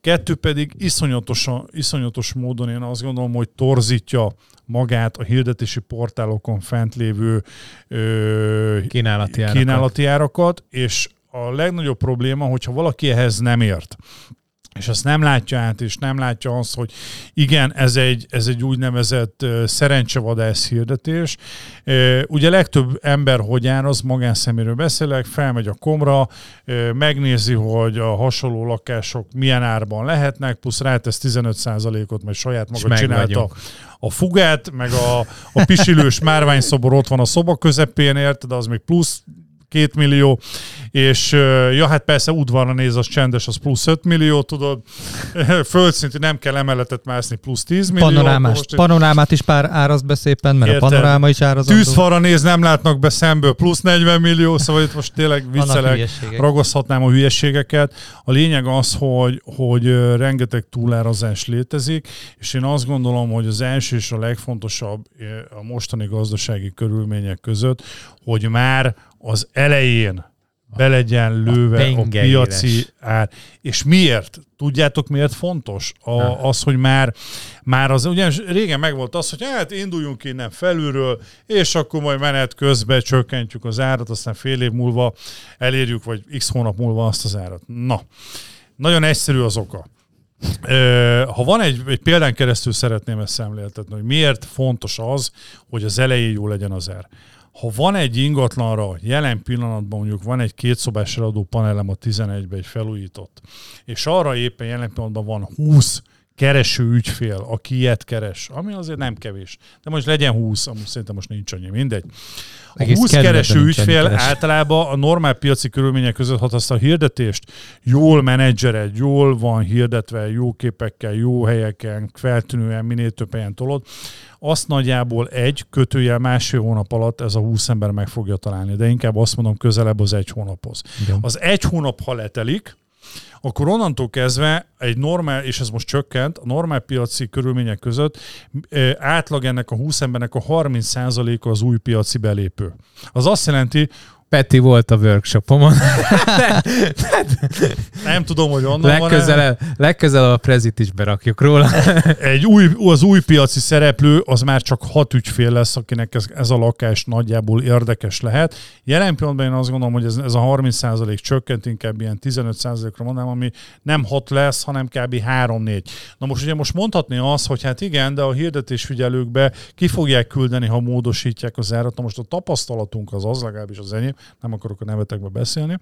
Kettő pedig iszonyatosan, iszonyatos módon én azt gondolom, hogy torzítja magát a hirdetési portálokon fent lévő ö, Kínálati árakat. kínálati árakat, és a legnagyobb probléma, hogyha valaki ehhez nem ért, és azt nem látja át, és nem látja azt, hogy igen, ez egy, ez egy úgynevezett szerencsevadász hirdetés. Ugye legtöbb ember hogy áraz, magánszeméről beszélek, felmegy a komra, megnézi, hogy a hasonló lakások milyen árban lehetnek, plusz rátesz 15%-ot, mert saját maga csinálta a fugát, meg a, a pisilős márványszobor ott van a szoba közepén, érted, az még plusz két millió, és ja, hát persze udvarra néz, az csendes, az plusz 5 millió, tudod, (laughs) földszintű nem kell emeletet mászni, plusz 10 millió. Panorámás, most panorámát is pár árazd be szépen, mert érted? a panoráma is árazandó. Tűzfalra néz, nem látnak be szemből, plusz 40 millió, szóval itt most tényleg viccelek, ragaszthatnám a hülyeségeket. A lényeg az, hogy, hogy rengeteg túlárazás létezik, és én azt gondolom, hogy az első és a legfontosabb a mostani gazdasági körülmények között, hogy már az elején be legyen lőve a, a piaci ár. És miért? Tudjátok, miért fontos? A, az, hogy már, már az, ugyanis régen megvolt az, hogy hát induljunk innen felülről, és akkor majd menet közben csökkentjük az árat, aztán fél év múlva elérjük, vagy x hónap múlva azt az árat. Na, nagyon egyszerű az oka. Ha van egy, egy példán keresztül szeretném ezt szemléltetni, hogy miért fontos az, hogy az elején jó legyen az ár ha van egy ingatlanra, jelen pillanatban mondjuk van egy kétszobás eladó panelem a 11-be egy felújított, és arra éppen jelen pillanatban van 20 kereső ügyfél, aki ilyet keres, ami azért nem kevés. De most legyen 20, amúgy szerintem most nincs annyi, mindegy. A Egész 20 kereső ügyfél keres. általában a normál piaci körülmények között, ha azt a hirdetést jól menedzsered, jól van hirdetve, jó képekkel, jó helyeken, feltűnően, minél több helyen tolod, azt nagyjából egy kötőjel másfél hónap alatt ez a 20 ember meg fogja találni, de inkább azt mondom közelebb az egy hónaphoz. Igen. Az egy hónap, ha letelik, akkor onnantól kezdve egy normál, és ez most csökkent, a normál piaci körülmények között átlag ennek a 20 embernek a 30%-a az új piaci belépő. Az azt jelenti, Peti volt a workshopomon. (laughs) nem tudom, hogy onnan legközelebb, van Legközelebb a prezit is berakjuk róla. (laughs) Egy új, az új piaci szereplő az már csak hat ügyfél lesz, akinek ez, ez a lakás nagyjából érdekes lehet. Jelen pillanatban én azt gondolom, hogy ez, ez a 30% csökkent, inkább ilyen 15%-ra mondanám, ami nem 6 lesz, hanem kb. 3-4. Na most ugye most mondhatni azt, hogy hát igen, de a hirdetésfigyelőkbe ki fogják küldeni, ha módosítják az árat. Na most a tapasztalatunk az az, legalábbis az enyém, nem akarok a nevetekbe beszélni,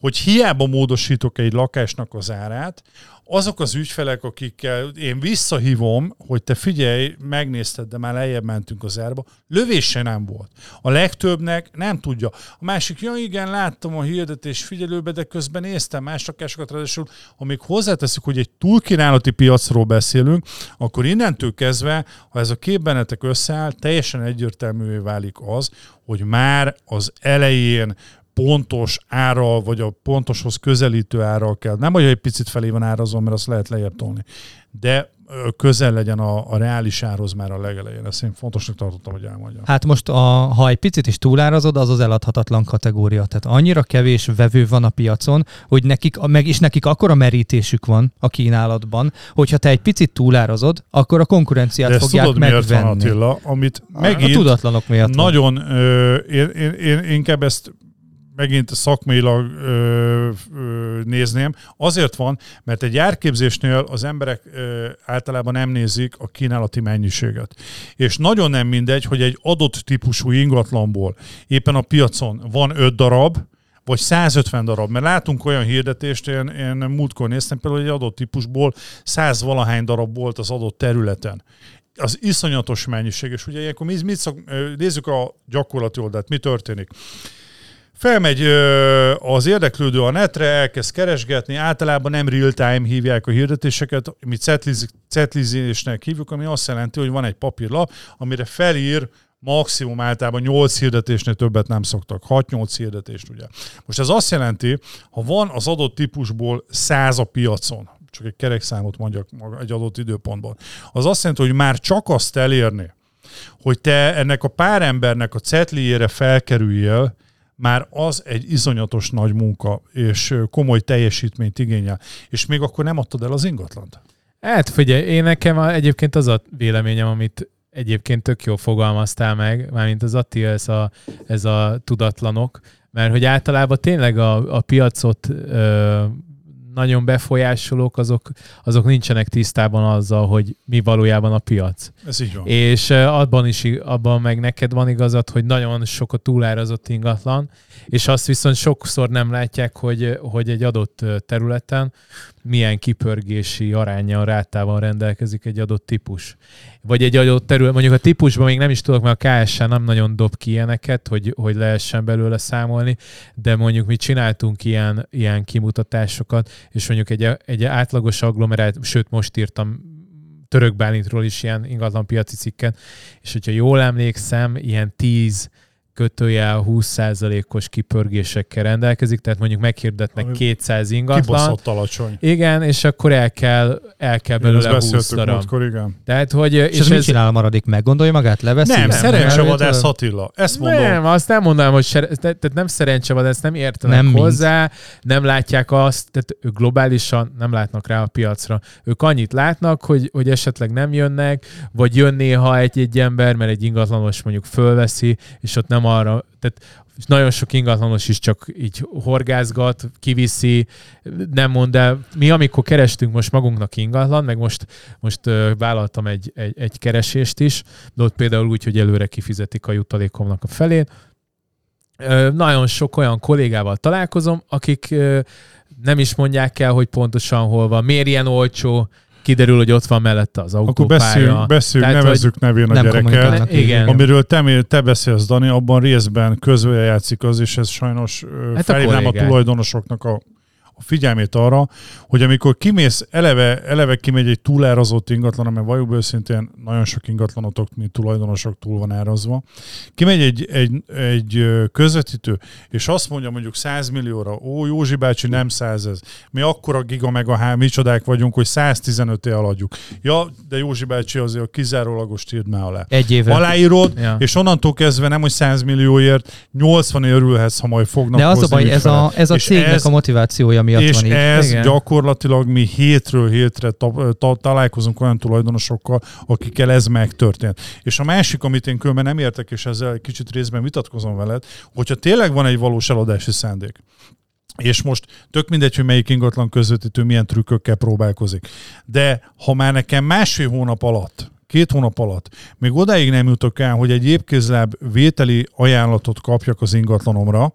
hogy hiába módosítok egy lakásnak az árát, azok az ügyfelek, akikkel én visszahívom, hogy te figyelj, megnézted, de már lejjebb mentünk az árba, lövése nem volt. A legtöbbnek nem tudja. A másik, ja igen, láttam a hirdetés figyelőbe, de közben néztem más lakásokat, ráadásul, amíg hozzáteszük, hogy egy túlkínálati piacról beszélünk, akkor innentől kezdve, ha ez a kép bennetek összeáll, teljesen egyértelművé válik az, hogy már az elején pontos árral, vagy a pontoshoz közelítő árral kell. Nem, hogy egy picit felé van árazva, mert azt lehet lejjebb tolni. De közel legyen a, a reális árhoz már a legelején. Ezt én fontosnak tartottam, hogy elmondjam. Hát most, a, ha egy picit is túlárazod, az az eladhatatlan kategória. Tehát annyira kevés vevő van a piacon, hogy nekik, meg is nekik akkora merítésük van a kínálatban, hogyha te egy picit túlárazod, akkor a konkurenciát De fogják tudod, megvenni. Miért van Attila, amit megint a tudatlanok miatt nagyon, ö, én, én, én, inkább ezt megint szakmailag ö, ö, nézném, azért van, mert egy árképzésnél az emberek ö, általában nem nézik a kínálati mennyiséget. És nagyon nem mindegy, hogy egy adott típusú ingatlanból éppen a piacon van 5 darab, vagy 150 darab, mert látunk olyan hirdetést, én, én múltkor néztem például, hogy egy adott típusból 100 valahány darab volt az adott területen az iszonyatos mennyiség, és ugye ilyenkor mi, mit szok, nézzük a gyakorlati oldalt, mi történik. Felmegy az érdeklődő a netre, elkezd keresgetni, általában nem real-time hívják a hirdetéseket, mi cetlizésnek hívjuk, ami azt jelenti, hogy van egy papírlap, amire felír maximum általában 8 hirdetésnél többet nem szoktak. 6-8 hirdetést ugye. Most ez azt jelenti, ha van az adott típusból 100 a piacon, csak egy kerekszámot mondjak egy adott időpontban, az azt jelenti, hogy már csak azt elérni, hogy te ennek a pár embernek a cetliére felkerüljél, már az egy izonyatos nagy munka, és komoly teljesítményt igényel. És még akkor nem adtad el az ingatlant. Hát figyelj, én nekem egyébként az a véleményem, amit egyébként tök jól fogalmaztál meg, mármint az Attila, ez a, ez a tudatlanok, mert hogy általában tényleg a, a piacot ö, nagyon befolyásolók, azok, azok nincsenek tisztában azzal, hogy mi valójában a piac. Ez így van. És abban is, abban meg neked van igazad, hogy nagyon sok a túlárazott ingatlan, és azt viszont sokszor nem látják, hogy, hogy egy adott területen milyen kipörgési arányjal, rátával rendelkezik egy adott típus. Vagy egy adott terület, mondjuk a típusban még nem is tudok, mert a KSH nem nagyon dob ki ilyeneket, hogy, hogy lehessen belőle számolni, de mondjuk mi csináltunk ilyen, ilyen kimutatásokat, és mondjuk egy, egy átlagos agglomerát, sőt most írtam Török Bálintról is ilyen ingatlanpiaci cikket, és hogyha jól emlékszem, ilyen 10 kötőjel 20%-os kipörgésekkel rendelkezik, tehát mondjuk meghirdetnek Ami 200 ingatlan. Kibaszott alacsony. Igen, és akkor el kell, el kell belőle 20 beszéltük darab. múltkor, igen. Tehát, hogy, És, és ez mit csinál a maradék? Meggondolja magát? Leveszi? Nem, nem, szerencsevadász Attila. Ezt mondom. Nem, azt nem mondanám, hogy se, te- tehát nem szerencsevadász, nem értenek Nem nem mind. hozzá, nem látják azt, tehát ők globálisan nem látnak rá a piacra. Ők annyit látnak, hogy, hogy esetleg nem jönnek, vagy jön néha egy-egy ember, mert egy ingatlanos mondjuk fölveszi, és ott nem arra, tehát nagyon sok ingatlanos is csak így horgázgat, kiviszi, nem mond el. Mi, amikor kerestünk most magunknak ingatlan, meg most, most vállaltam egy, egy, egy keresést is, de ott például úgy, hogy előre kifizetik a jutalékomnak a felét. Nagyon sok olyan kollégával találkozom, akik nem is mondják el, hogy pontosan hol van, miért ilyen olcsó, kiderül, hogy ott van mellette az Akkor autópálya. beszéljünk, beszéljünk Tehát, nevezzük nevén a gyereket. Igen. Amiről te, te beszélsz, Dani, abban részben közben játszik az, és ez sajnos Hát a felhívnám a, kollégák. tulajdonosoknak a, a figyelmét arra, hogy amikor kimész, eleve, eleve kimegy egy túlárazott ingatlan, mert valljuk őszintén, nagyon sok ingatlanotok, mint tulajdonosok túl van árazva. Kimegy egy, egy, egy közvetítő, és azt mondja mondjuk 100 millióra, ó, Józsi bácsi, nem 100 ez. Mi akkora giga meg a há, micsodák vagyunk, hogy 115 él adjuk. Ja, de Józsi bácsi azért a kizárólagos írd már alá. Egy évre. Aláírod, Ja. és onnantól kezdve nem, hogy 100 millióért, 80 örülhetsz, ha majd fognak De az a baj, ez a, ez a cégnek ez, a motivációja miatt és van így. ez Igen. gyakorlatilag mi hétről hétre ta, ta, találkozunk olyan tulajdonosokkal, akikkel ez megtörtént. És a másik, amit én különben nem értek, és ezzel kicsit részben vitatkozom veled, hogyha tényleg van egy valós eladási szándék, és most tök mindegy, hogy melyik ingatlan közvetítő milyen trükkökkel próbálkozik. De ha már nekem másfél hónap alatt két hónap alatt még odáig nem jutok el, hogy egy épkézláb vételi ajánlatot kapjak az ingatlanomra,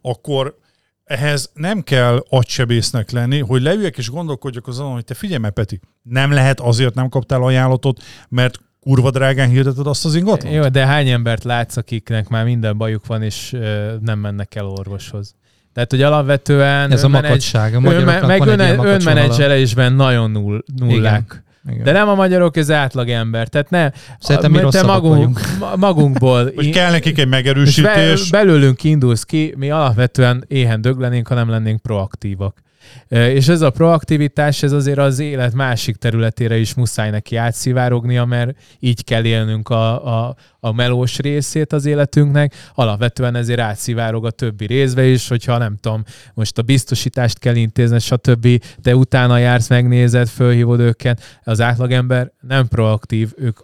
akkor ehhez nem kell agysebésznek lenni, hogy leüljek és gondolkodjak azon, hogy te figyelj meg, Peti, nem lehet azért nem kaptál ajánlatot, mert kurva drágán hirdeted azt az ingatlant? Jó, de hány embert látsz, akiknek már minden bajuk van, és ö, nem mennek el orvoshoz? Tehát, hogy alapvetően Ez a makacság. A meg ön, makacsolala. önmenedzselésben nagyon null, nullák. Igen. De nem a magyarok, ez átlag ember. Tehát ne, Szerintem mi te magunk, vagyunk. magunkból (laughs) Hogy kell nekik egy be, megerősítés, belőlünk indulsz ki, mi alapvetően éhen döglenénk, ha nem lennénk proaktívak. És ez a proaktivitás, ez azért az élet másik területére is muszáj neki átszivárognia, mert így kell élnünk a, a, a melós részét az életünknek. Alapvetően ezért átszivárog a többi részbe is, hogyha nem tudom, most a biztosítást kell intézni, stb. De utána jársz, megnézed, fölhívod őket. Az átlagember nem proaktív, ők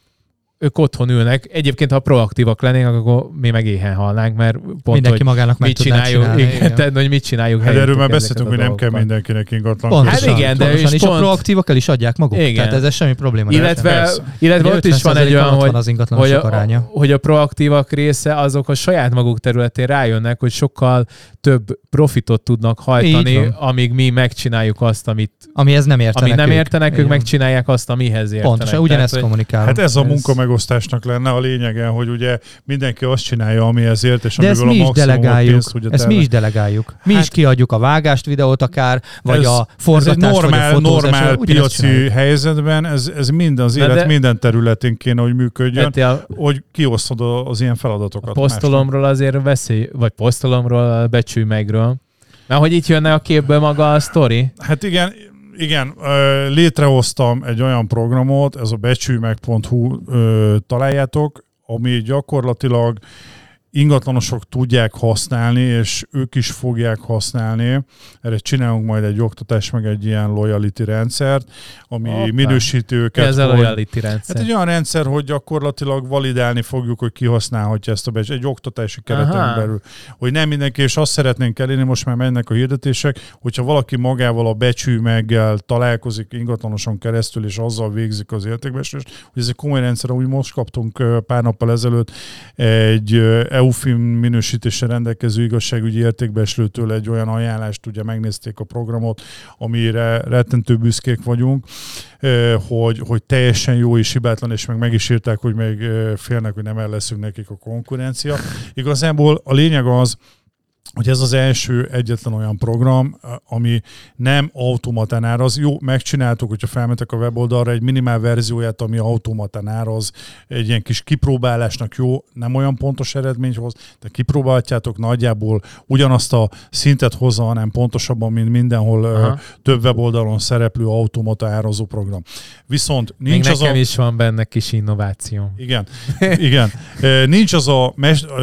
ők otthon ülnek. Egyébként, ha proaktívak lennénk, akkor mi meg éhen halnánk, mert pont, Mindenki hogy magának meg mit csináljuk, csinálni. igen, igen. tehát, hogy mit csináljuk hát erről már beszéltünk, a hogy nem kell mindenkinek ingatlan. Pontosan, Hát igen, de és és a pont- proaktívak el is adják magukat. Igen. Tehát ezzel semmi probléma. Illetve, illetve ott is van egy 50% olyan, hogy, van az hogy, a, aránya. hogy a proaktívak része azok a saját maguk területén rájönnek, hogy sokkal több profitot tudnak hajtani, amíg mi megcsináljuk azt, amit Amihez nem értenek amit nem értenek, ők megcsinálják azt, amihez értenek. Pontosan, ugyanezt kommunikálunk. Hát ez a Ez- munkamegosztásnak lenne a lényege, hogy ugye mindenki azt csinálja, ami ezért, és De ezt mi a is maximumot delegáljuk. pénzt tudja Ezt mi is delegáljuk. Mi Hát- is kiadjuk a vágást, videót akár, vagy Ez- a Ez forgatást, egy normál, vagy a normál piaci helyzetben, ez, ez minden, az Na élet de- minden területén kéne, hogy működjön, Hát a, hogy kiosztod a- az ilyen feladatokat. a posztolomról azért veszély, vagy posztolomról, a becsülj megről. Mert hogy itt jönne a képből maga a sztori. másnak. Hát igen, igen, létrehoztam egy olyan programot, ez a becsülymeg.hu ö, találjátok, ami gyakorlatilag ingatlanosok tudják használni, és ők is fogják használni. Erre csinálunk majd egy oktatás, meg egy ilyen loyalty rendszert, ami Hoppá. minősíti Mi őket. ez a hogy- loyalty rendszer? Hát egy olyan rendszer, hogy gyakorlatilag validálni fogjuk, hogy ki használhatja ezt a becs, egy oktatási kereten Aha. belül. Hogy nem mindenki, és azt szeretnénk elérni, most már mennek a hirdetések, hogyha valaki magával a becsümeggel találkozik ingatlanoson keresztül, és azzal végzik az értékbeesést, hogy ez egy komoly rendszer, úgy most kaptunk pár nappal ezelőtt egy ö, EUFIM minősítéssel rendelkező igazságügyi értékbeeslőtől egy olyan ajánlást, ugye megnézték a programot, amire rettentő büszkék vagyunk, ö, hogy, hogy teljesen jó és hibátlan, és meg meg is írták, hogy még ö, félnek, hogy nem el leszünk nekik a konkurencia. Igazából a lényeg az, hogy ez az első egyetlen olyan program, ami nem automatán áraz. Jó, megcsináltuk, hogyha felmentek a weboldalra egy minimál verzióját, ami automatán áraz, egy ilyen kis kipróbálásnak jó, nem olyan pontos eredményt hoz, de kipróbálhatjátok nagyjából ugyanazt a szintet hozza, hanem pontosabban, mint mindenhol Aha. több weboldalon szereplő automata árazó program. Viszont Még nincs az nekem a... is van benne kis innováció. Igen, igen. Nincs az a,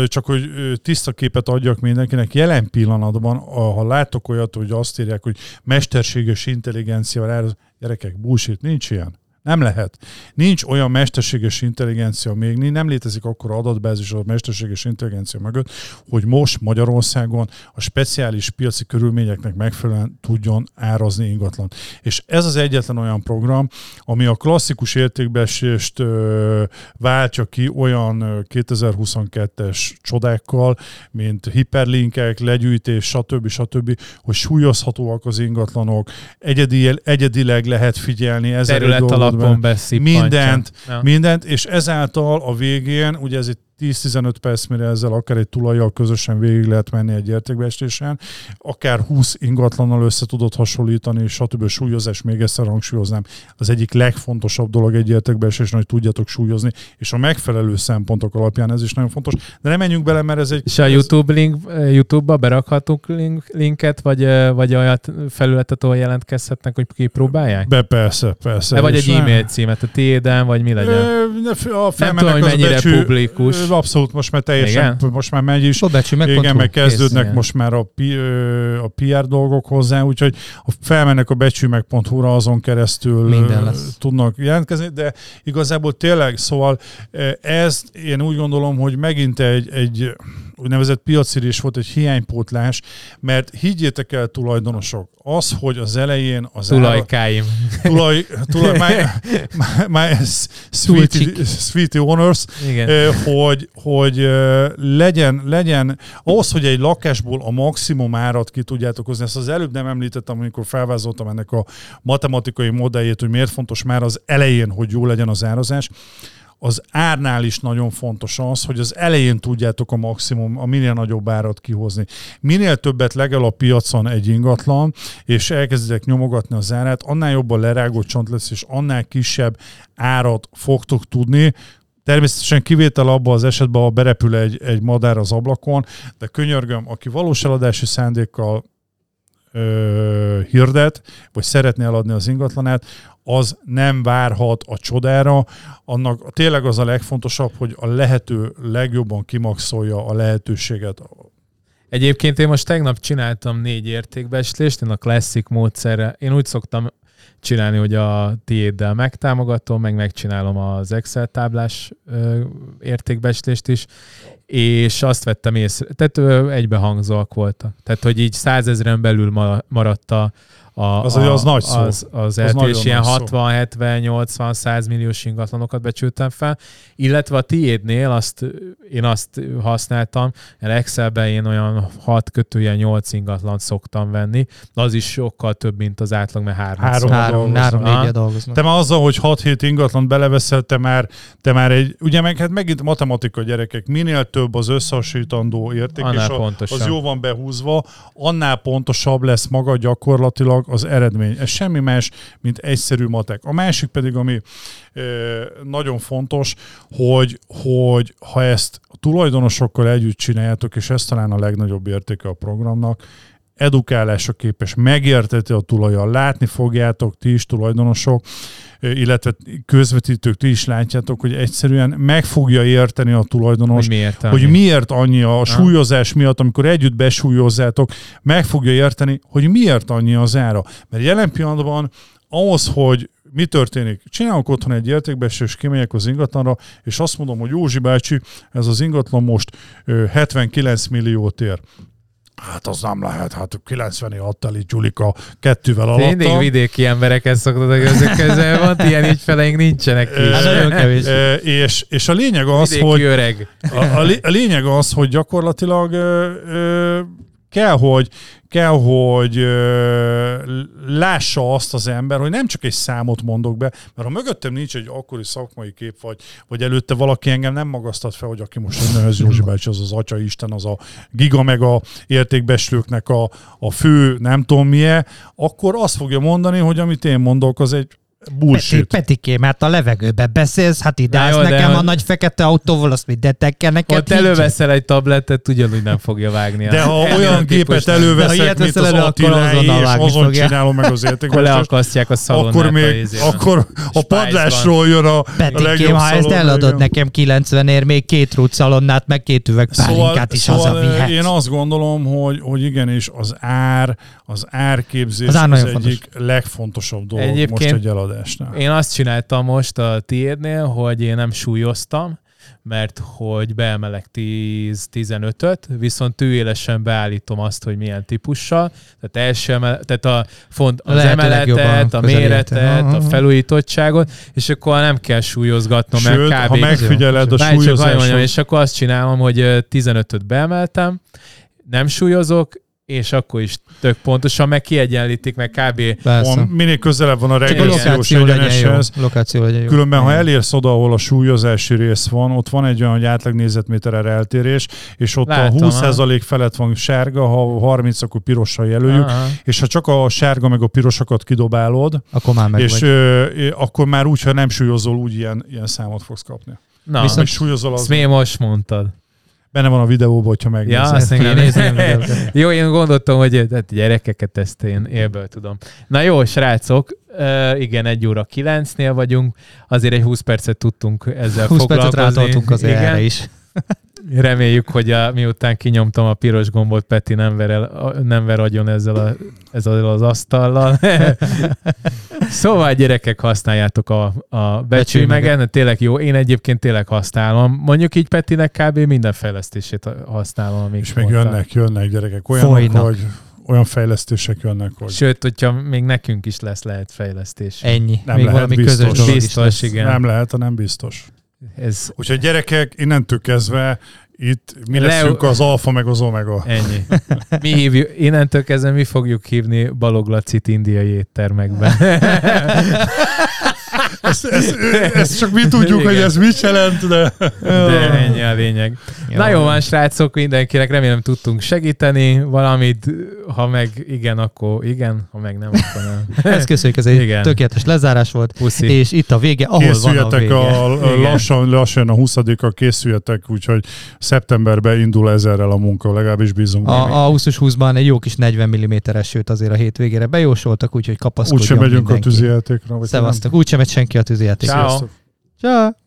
csak hogy tiszta képet adjak mindenkinek, jelen pillanatban, ha látok olyat, hogy azt írják, hogy mesterséges intelligencia, rá, gyerekek, bullshit, nincs ilyen. Nem lehet. Nincs olyan mesterséges intelligencia még, nem létezik akkor adatbázis a mesterséges intelligencia mögött, hogy most Magyarországon a speciális piaci körülményeknek megfelelően tudjon árazni ingatlan. És ez az egyetlen olyan program, ami a klasszikus értékbeesést ö, váltja ki olyan ö, 2022-es csodákkal, mint hiperlinkek, legyűjtés, stb. stb., hogy súlyozhatóak az ingatlanok, egyedi, egyedileg lehet figyelni egy Terület dolgot beszippantja. Mindent, Ja. mindent, és ezáltal a végén, ugye ez egy 10-15 perc, mire ezzel akár egy tulajjal közösen végig lehet menni egy értékbeestésen, akár 20 ingatlannal össze tudod hasonlítani, stb. súlyozás, még egyszer hangsúlyoznám, az egyik legfontosabb dolog egy értékbeesésnél, hogy tudjatok súlyozni, és a megfelelő szempontok alapján ez is nagyon fontos. De nem menjünk bele, mert ez egy... És a YouTube link, YouTube-ba berakhatunk link, linket, vagy, vagy olyat felületet, ahol jelentkezhetnek, hogy kipróbálják? Be, persze, persze. De vagy egy nem- e-mail címet, a tiéden, vagy mi legyen? Ö, ne a Nem tudom, hogy mennyire becsű- publikus. Abszolút, most már teljesen, Igen? most már megy is. Meg Igen, meg kezdődnek igen. most már a, pi, a PR dolgok hozzá, úgyhogy ha felmennek a becsümeg.hu-ra, azon keresztül Minden lesz. tudnak jelentkezni, de igazából tényleg, szóval ez én úgy gondolom, hogy megint egy, egy úgynevezett piacirés volt, egy hiánypótlás, mert higgyétek el tulajdonosok, az, hogy az elején az ára- Tulajkáim. tulaj, tulaj, my, (laughs) my, my sweetie, sweetie owners, Igen. Hogy, hogy legyen, legyen, ahhoz, hogy egy lakásból a maximum árat ki tudjátok hozni, ezt az előbb nem említettem, amikor felvázoltam ennek a matematikai modelljét, hogy miért fontos már az elején, hogy jó legyen az árazás, az árnál is nagyon fontos az, hogy az elején tudjátok a maximum, a minél nagyobb árat kihozni. Minél többet legel a piacon egy ingatlan, és elkezditek nyomogatni az árát, annál jobban lerágott csont lesz, és annál kisebb árat fogtok tudni, Természetesen kivétel abban az esetben, ha berepül egy, egy madár az ablakon, de könyörgöm, aki valós eladási szándékkal ö, hirdet, vagy szeretné eladni az ingatlanát, az nem várhat a csodára. Annak tényleg az a legfontosabb, hogy a lehető legjobban kimaxolja a lehetőséget. Egyébként én most tegnap csináltam négy értékbeeslést, én a klasszik módszerre, én úgy szoktam csinálni, hogy a tiéddel megtámogatom, meg megcsinálom az Excel táblás ö, értékbeeslést is, és azt vettem észre, tehát egybehangzóak voltak. Tehát, hogy így százezren belül ma- maradt a, a, Az- a, az nagy szó. Az, az, Az és ilyen nagy szó. 60, 70, 80, 100 milliós ingatlanokat becsültem fel, illetve a tiédnél azt, én azt használtam, mert Excelben én olyan 6 kötője 8 ingatlant szoktam venni, az is sokkal több, mint az átlag, mert 3 Három. Három, három négyet dolgoznak. Te már azzal, hogy 6-7 ingatlan beleveszel, te már, te már egy, ugye meg hát megint matematika gyerekek, minél több az összehasonlítandó érték, Annál és a, az jó van behúzva, annál pontosabb lesz maga gyakorlatilag az eredmény. Ez semmi más, mint egyszerű matek. A másik pedig, ami nagyon fontos, hogy, hogy ha ezt a tulajdonosokkal együtt csináljátok, és ez talán a legnagyobb értéke a programnak, edukálásra képes, megérteti a tulajjal, látni fogjátok ti is tulajdonosok, illetve közvetítők, ti is látjátok, hogy egyszerűen meg fogja érteni a tulajdonos, Hogy miért? hogy miért annyi a súlyozás miatt, amikor együtt besúlyozzátok, meg fogja érteni, hogy miért annyi az ára. Mert jelen pillanatban ahhoz, hogy mi történik? Csinálok otthon egy értékbeesés, kimegyek az ingatlanra, és azt mondom, hogy Józsi bácsi, ez az ingatlan most ö, 79 milliót ér. Hát az nem lehet, hát 90 adta itt Gyulika kettővel alatt. Mindig vidéki embereket szoktatok ezek közben, van ilyen ügyfeleink nincsenek is. Hát nagyon kevés. és, és a lényeg az, Vidéki hogy öreg. a, a lényeg az, hogy gyakorlatilag ö, ö, kell, hogy kell, hogy ö, lássa azt az ember, hogy nem csak egy számot mondok be, mert ha mögöttem nincs egy akkori szakmai kép, vagy, vagy előtte valaki engem nem magasztat fel, hogy aki most innen ez Józsi bácsi, az az Atya Isten, az a giga meg a értékbeslőknek a, a fő nem tudom milyen, akkor azt fogja mondani, hogy amit én mondok, az egy Peti, bullshit. Petikém, hát a levegőbe beszélsz, hát ide állsz jó, de nekem a hogy- nagy fekete autóval, azt mindent kell neked Ott előveszel egy tabletet, ugyanúgy nem fogja vágni. De ha olyan gépet ha előveszek, mint az azonnal és azon fogja. csinálom meg az (laughs) leakasztják a szalonnát akkor még, izében. akkor a padlásról jön a, a Petikém, legjobb ha ezt eladod igen. nekem 90 ér, még két rútszalonnát, meg két üveg pálinkát is szóval hazavihetsz. én azt gondolom, hogy, hogy igenis az ár, az árképzés Az az, ár egyik legfontosabb dolog most Egyébként egy eladásnál. Én azt csináltam most a tiédnél, hogy én nem súlyoztam, mert hogy beemelek 10-15-öt, úgy tűélesen beállítom azt, hogy milyen típussal, tehát első emel, tehát a font, az Lehető emeletet, a méretet, a felújítottságot, és akkor nem kell súlyozgatnom, Sőt, mert kb. ha megfigyeled a mondjam, és akkor azt csinálom, hogy ö, 15-öt beemeltem, nem súlyozok, és akkor is tök pontosan, meg kiegyenlítik, meg kb. Van, minél közelebb van a regressziós egyeneshez, Lokáció legyen jó. Különben, ha elérsz oda, ahol a súlyozási rész van, ott van egy olyan, hogy átlag nézetméterre eltérés, és ott Látom, a 20% felett van sárga, ha 30, akkor pirossal jelöljük, Aha. és ha csak a sárga meg a pirosakat kidobálod, Akkor már meg és vagy. ö, akkor már úgy, ha nem súlyozol, úgy ilyen, ilyen számot fogsz kapni. Na, Viszont súlyozol, az ezt miért most mondtad? Benne van a videóban, hogyha megnézed. Ja, azt meg videót. Jó, én gondoltam, hogy hát gyerekeket ezt én élből tudom. Na jó, srácok, uh, igen, egy óra kilencnél vagyunk, azért egy 20 percet tudtunk ezzel 20 percet foglalkozni. rátoltunk az erre is. Reméljük, hogy a, miután kinyomtam a piros gombot, Peti nem ver, el, nem ver agyon ezzel, a, ezzel az asztallal. (laughs) szóval gyerekek, használjátok a, a becsülymegen, tényleg jó. Én egyébként tényleg használom. Mondjuk így Petinek kb. minden fejlesztését használom. Amíg És még jönnek, jönnek gyerekek. Olyanok, Folynak. hogy olyan fejlesztések jönnek, hogy Sőt, hogyha még nekünk is lesz lehet fejlesztés. Ennyi. Nem Még lehet, valami biztos. közös dolog is Biztos, lesz. igen. nem lehet, hanem biztos. Ez Úgyhogy gyerekek, innentől kezdve itt mi Le- leszünk az alfa meg az omega. ennyi. Mi hívjuk, innentől kezdve mi fogjuk hívni Baloglacit indiai éttermekben. (laughs) Ezt, ezt, ezt csak mi tudjuk, Igen. hogy ez mit jelent, de... De ennyi a lényeg. Jó. Na jó van, srácok, mindenkinek remélem tudtunk segíteni valamit, ha meg igen, akkor igen, ha meg nem, akkor nem. (laughs) Ezt köszönjük, ez egy Igen. tökéletes lezárás volt. Puszi. És itt a vége, ahol van a Készüljetek vége. a, a Igen. lassan, lassan a 20-a készüljetek, úgyhogy szeptemberben indul ezerrel a munka, legalábbis bízunk. A, a 20 20-ban egy jó kis 40 mm-es sőt azért a hétvégére bejósoltak, úgyhogy kapaszkodjon Úgysem megyünk a mindenki. tűzijátékra. vagy Szevasztok. Úgy sem megy senki a tűzijátékra. Ciao. Ciao.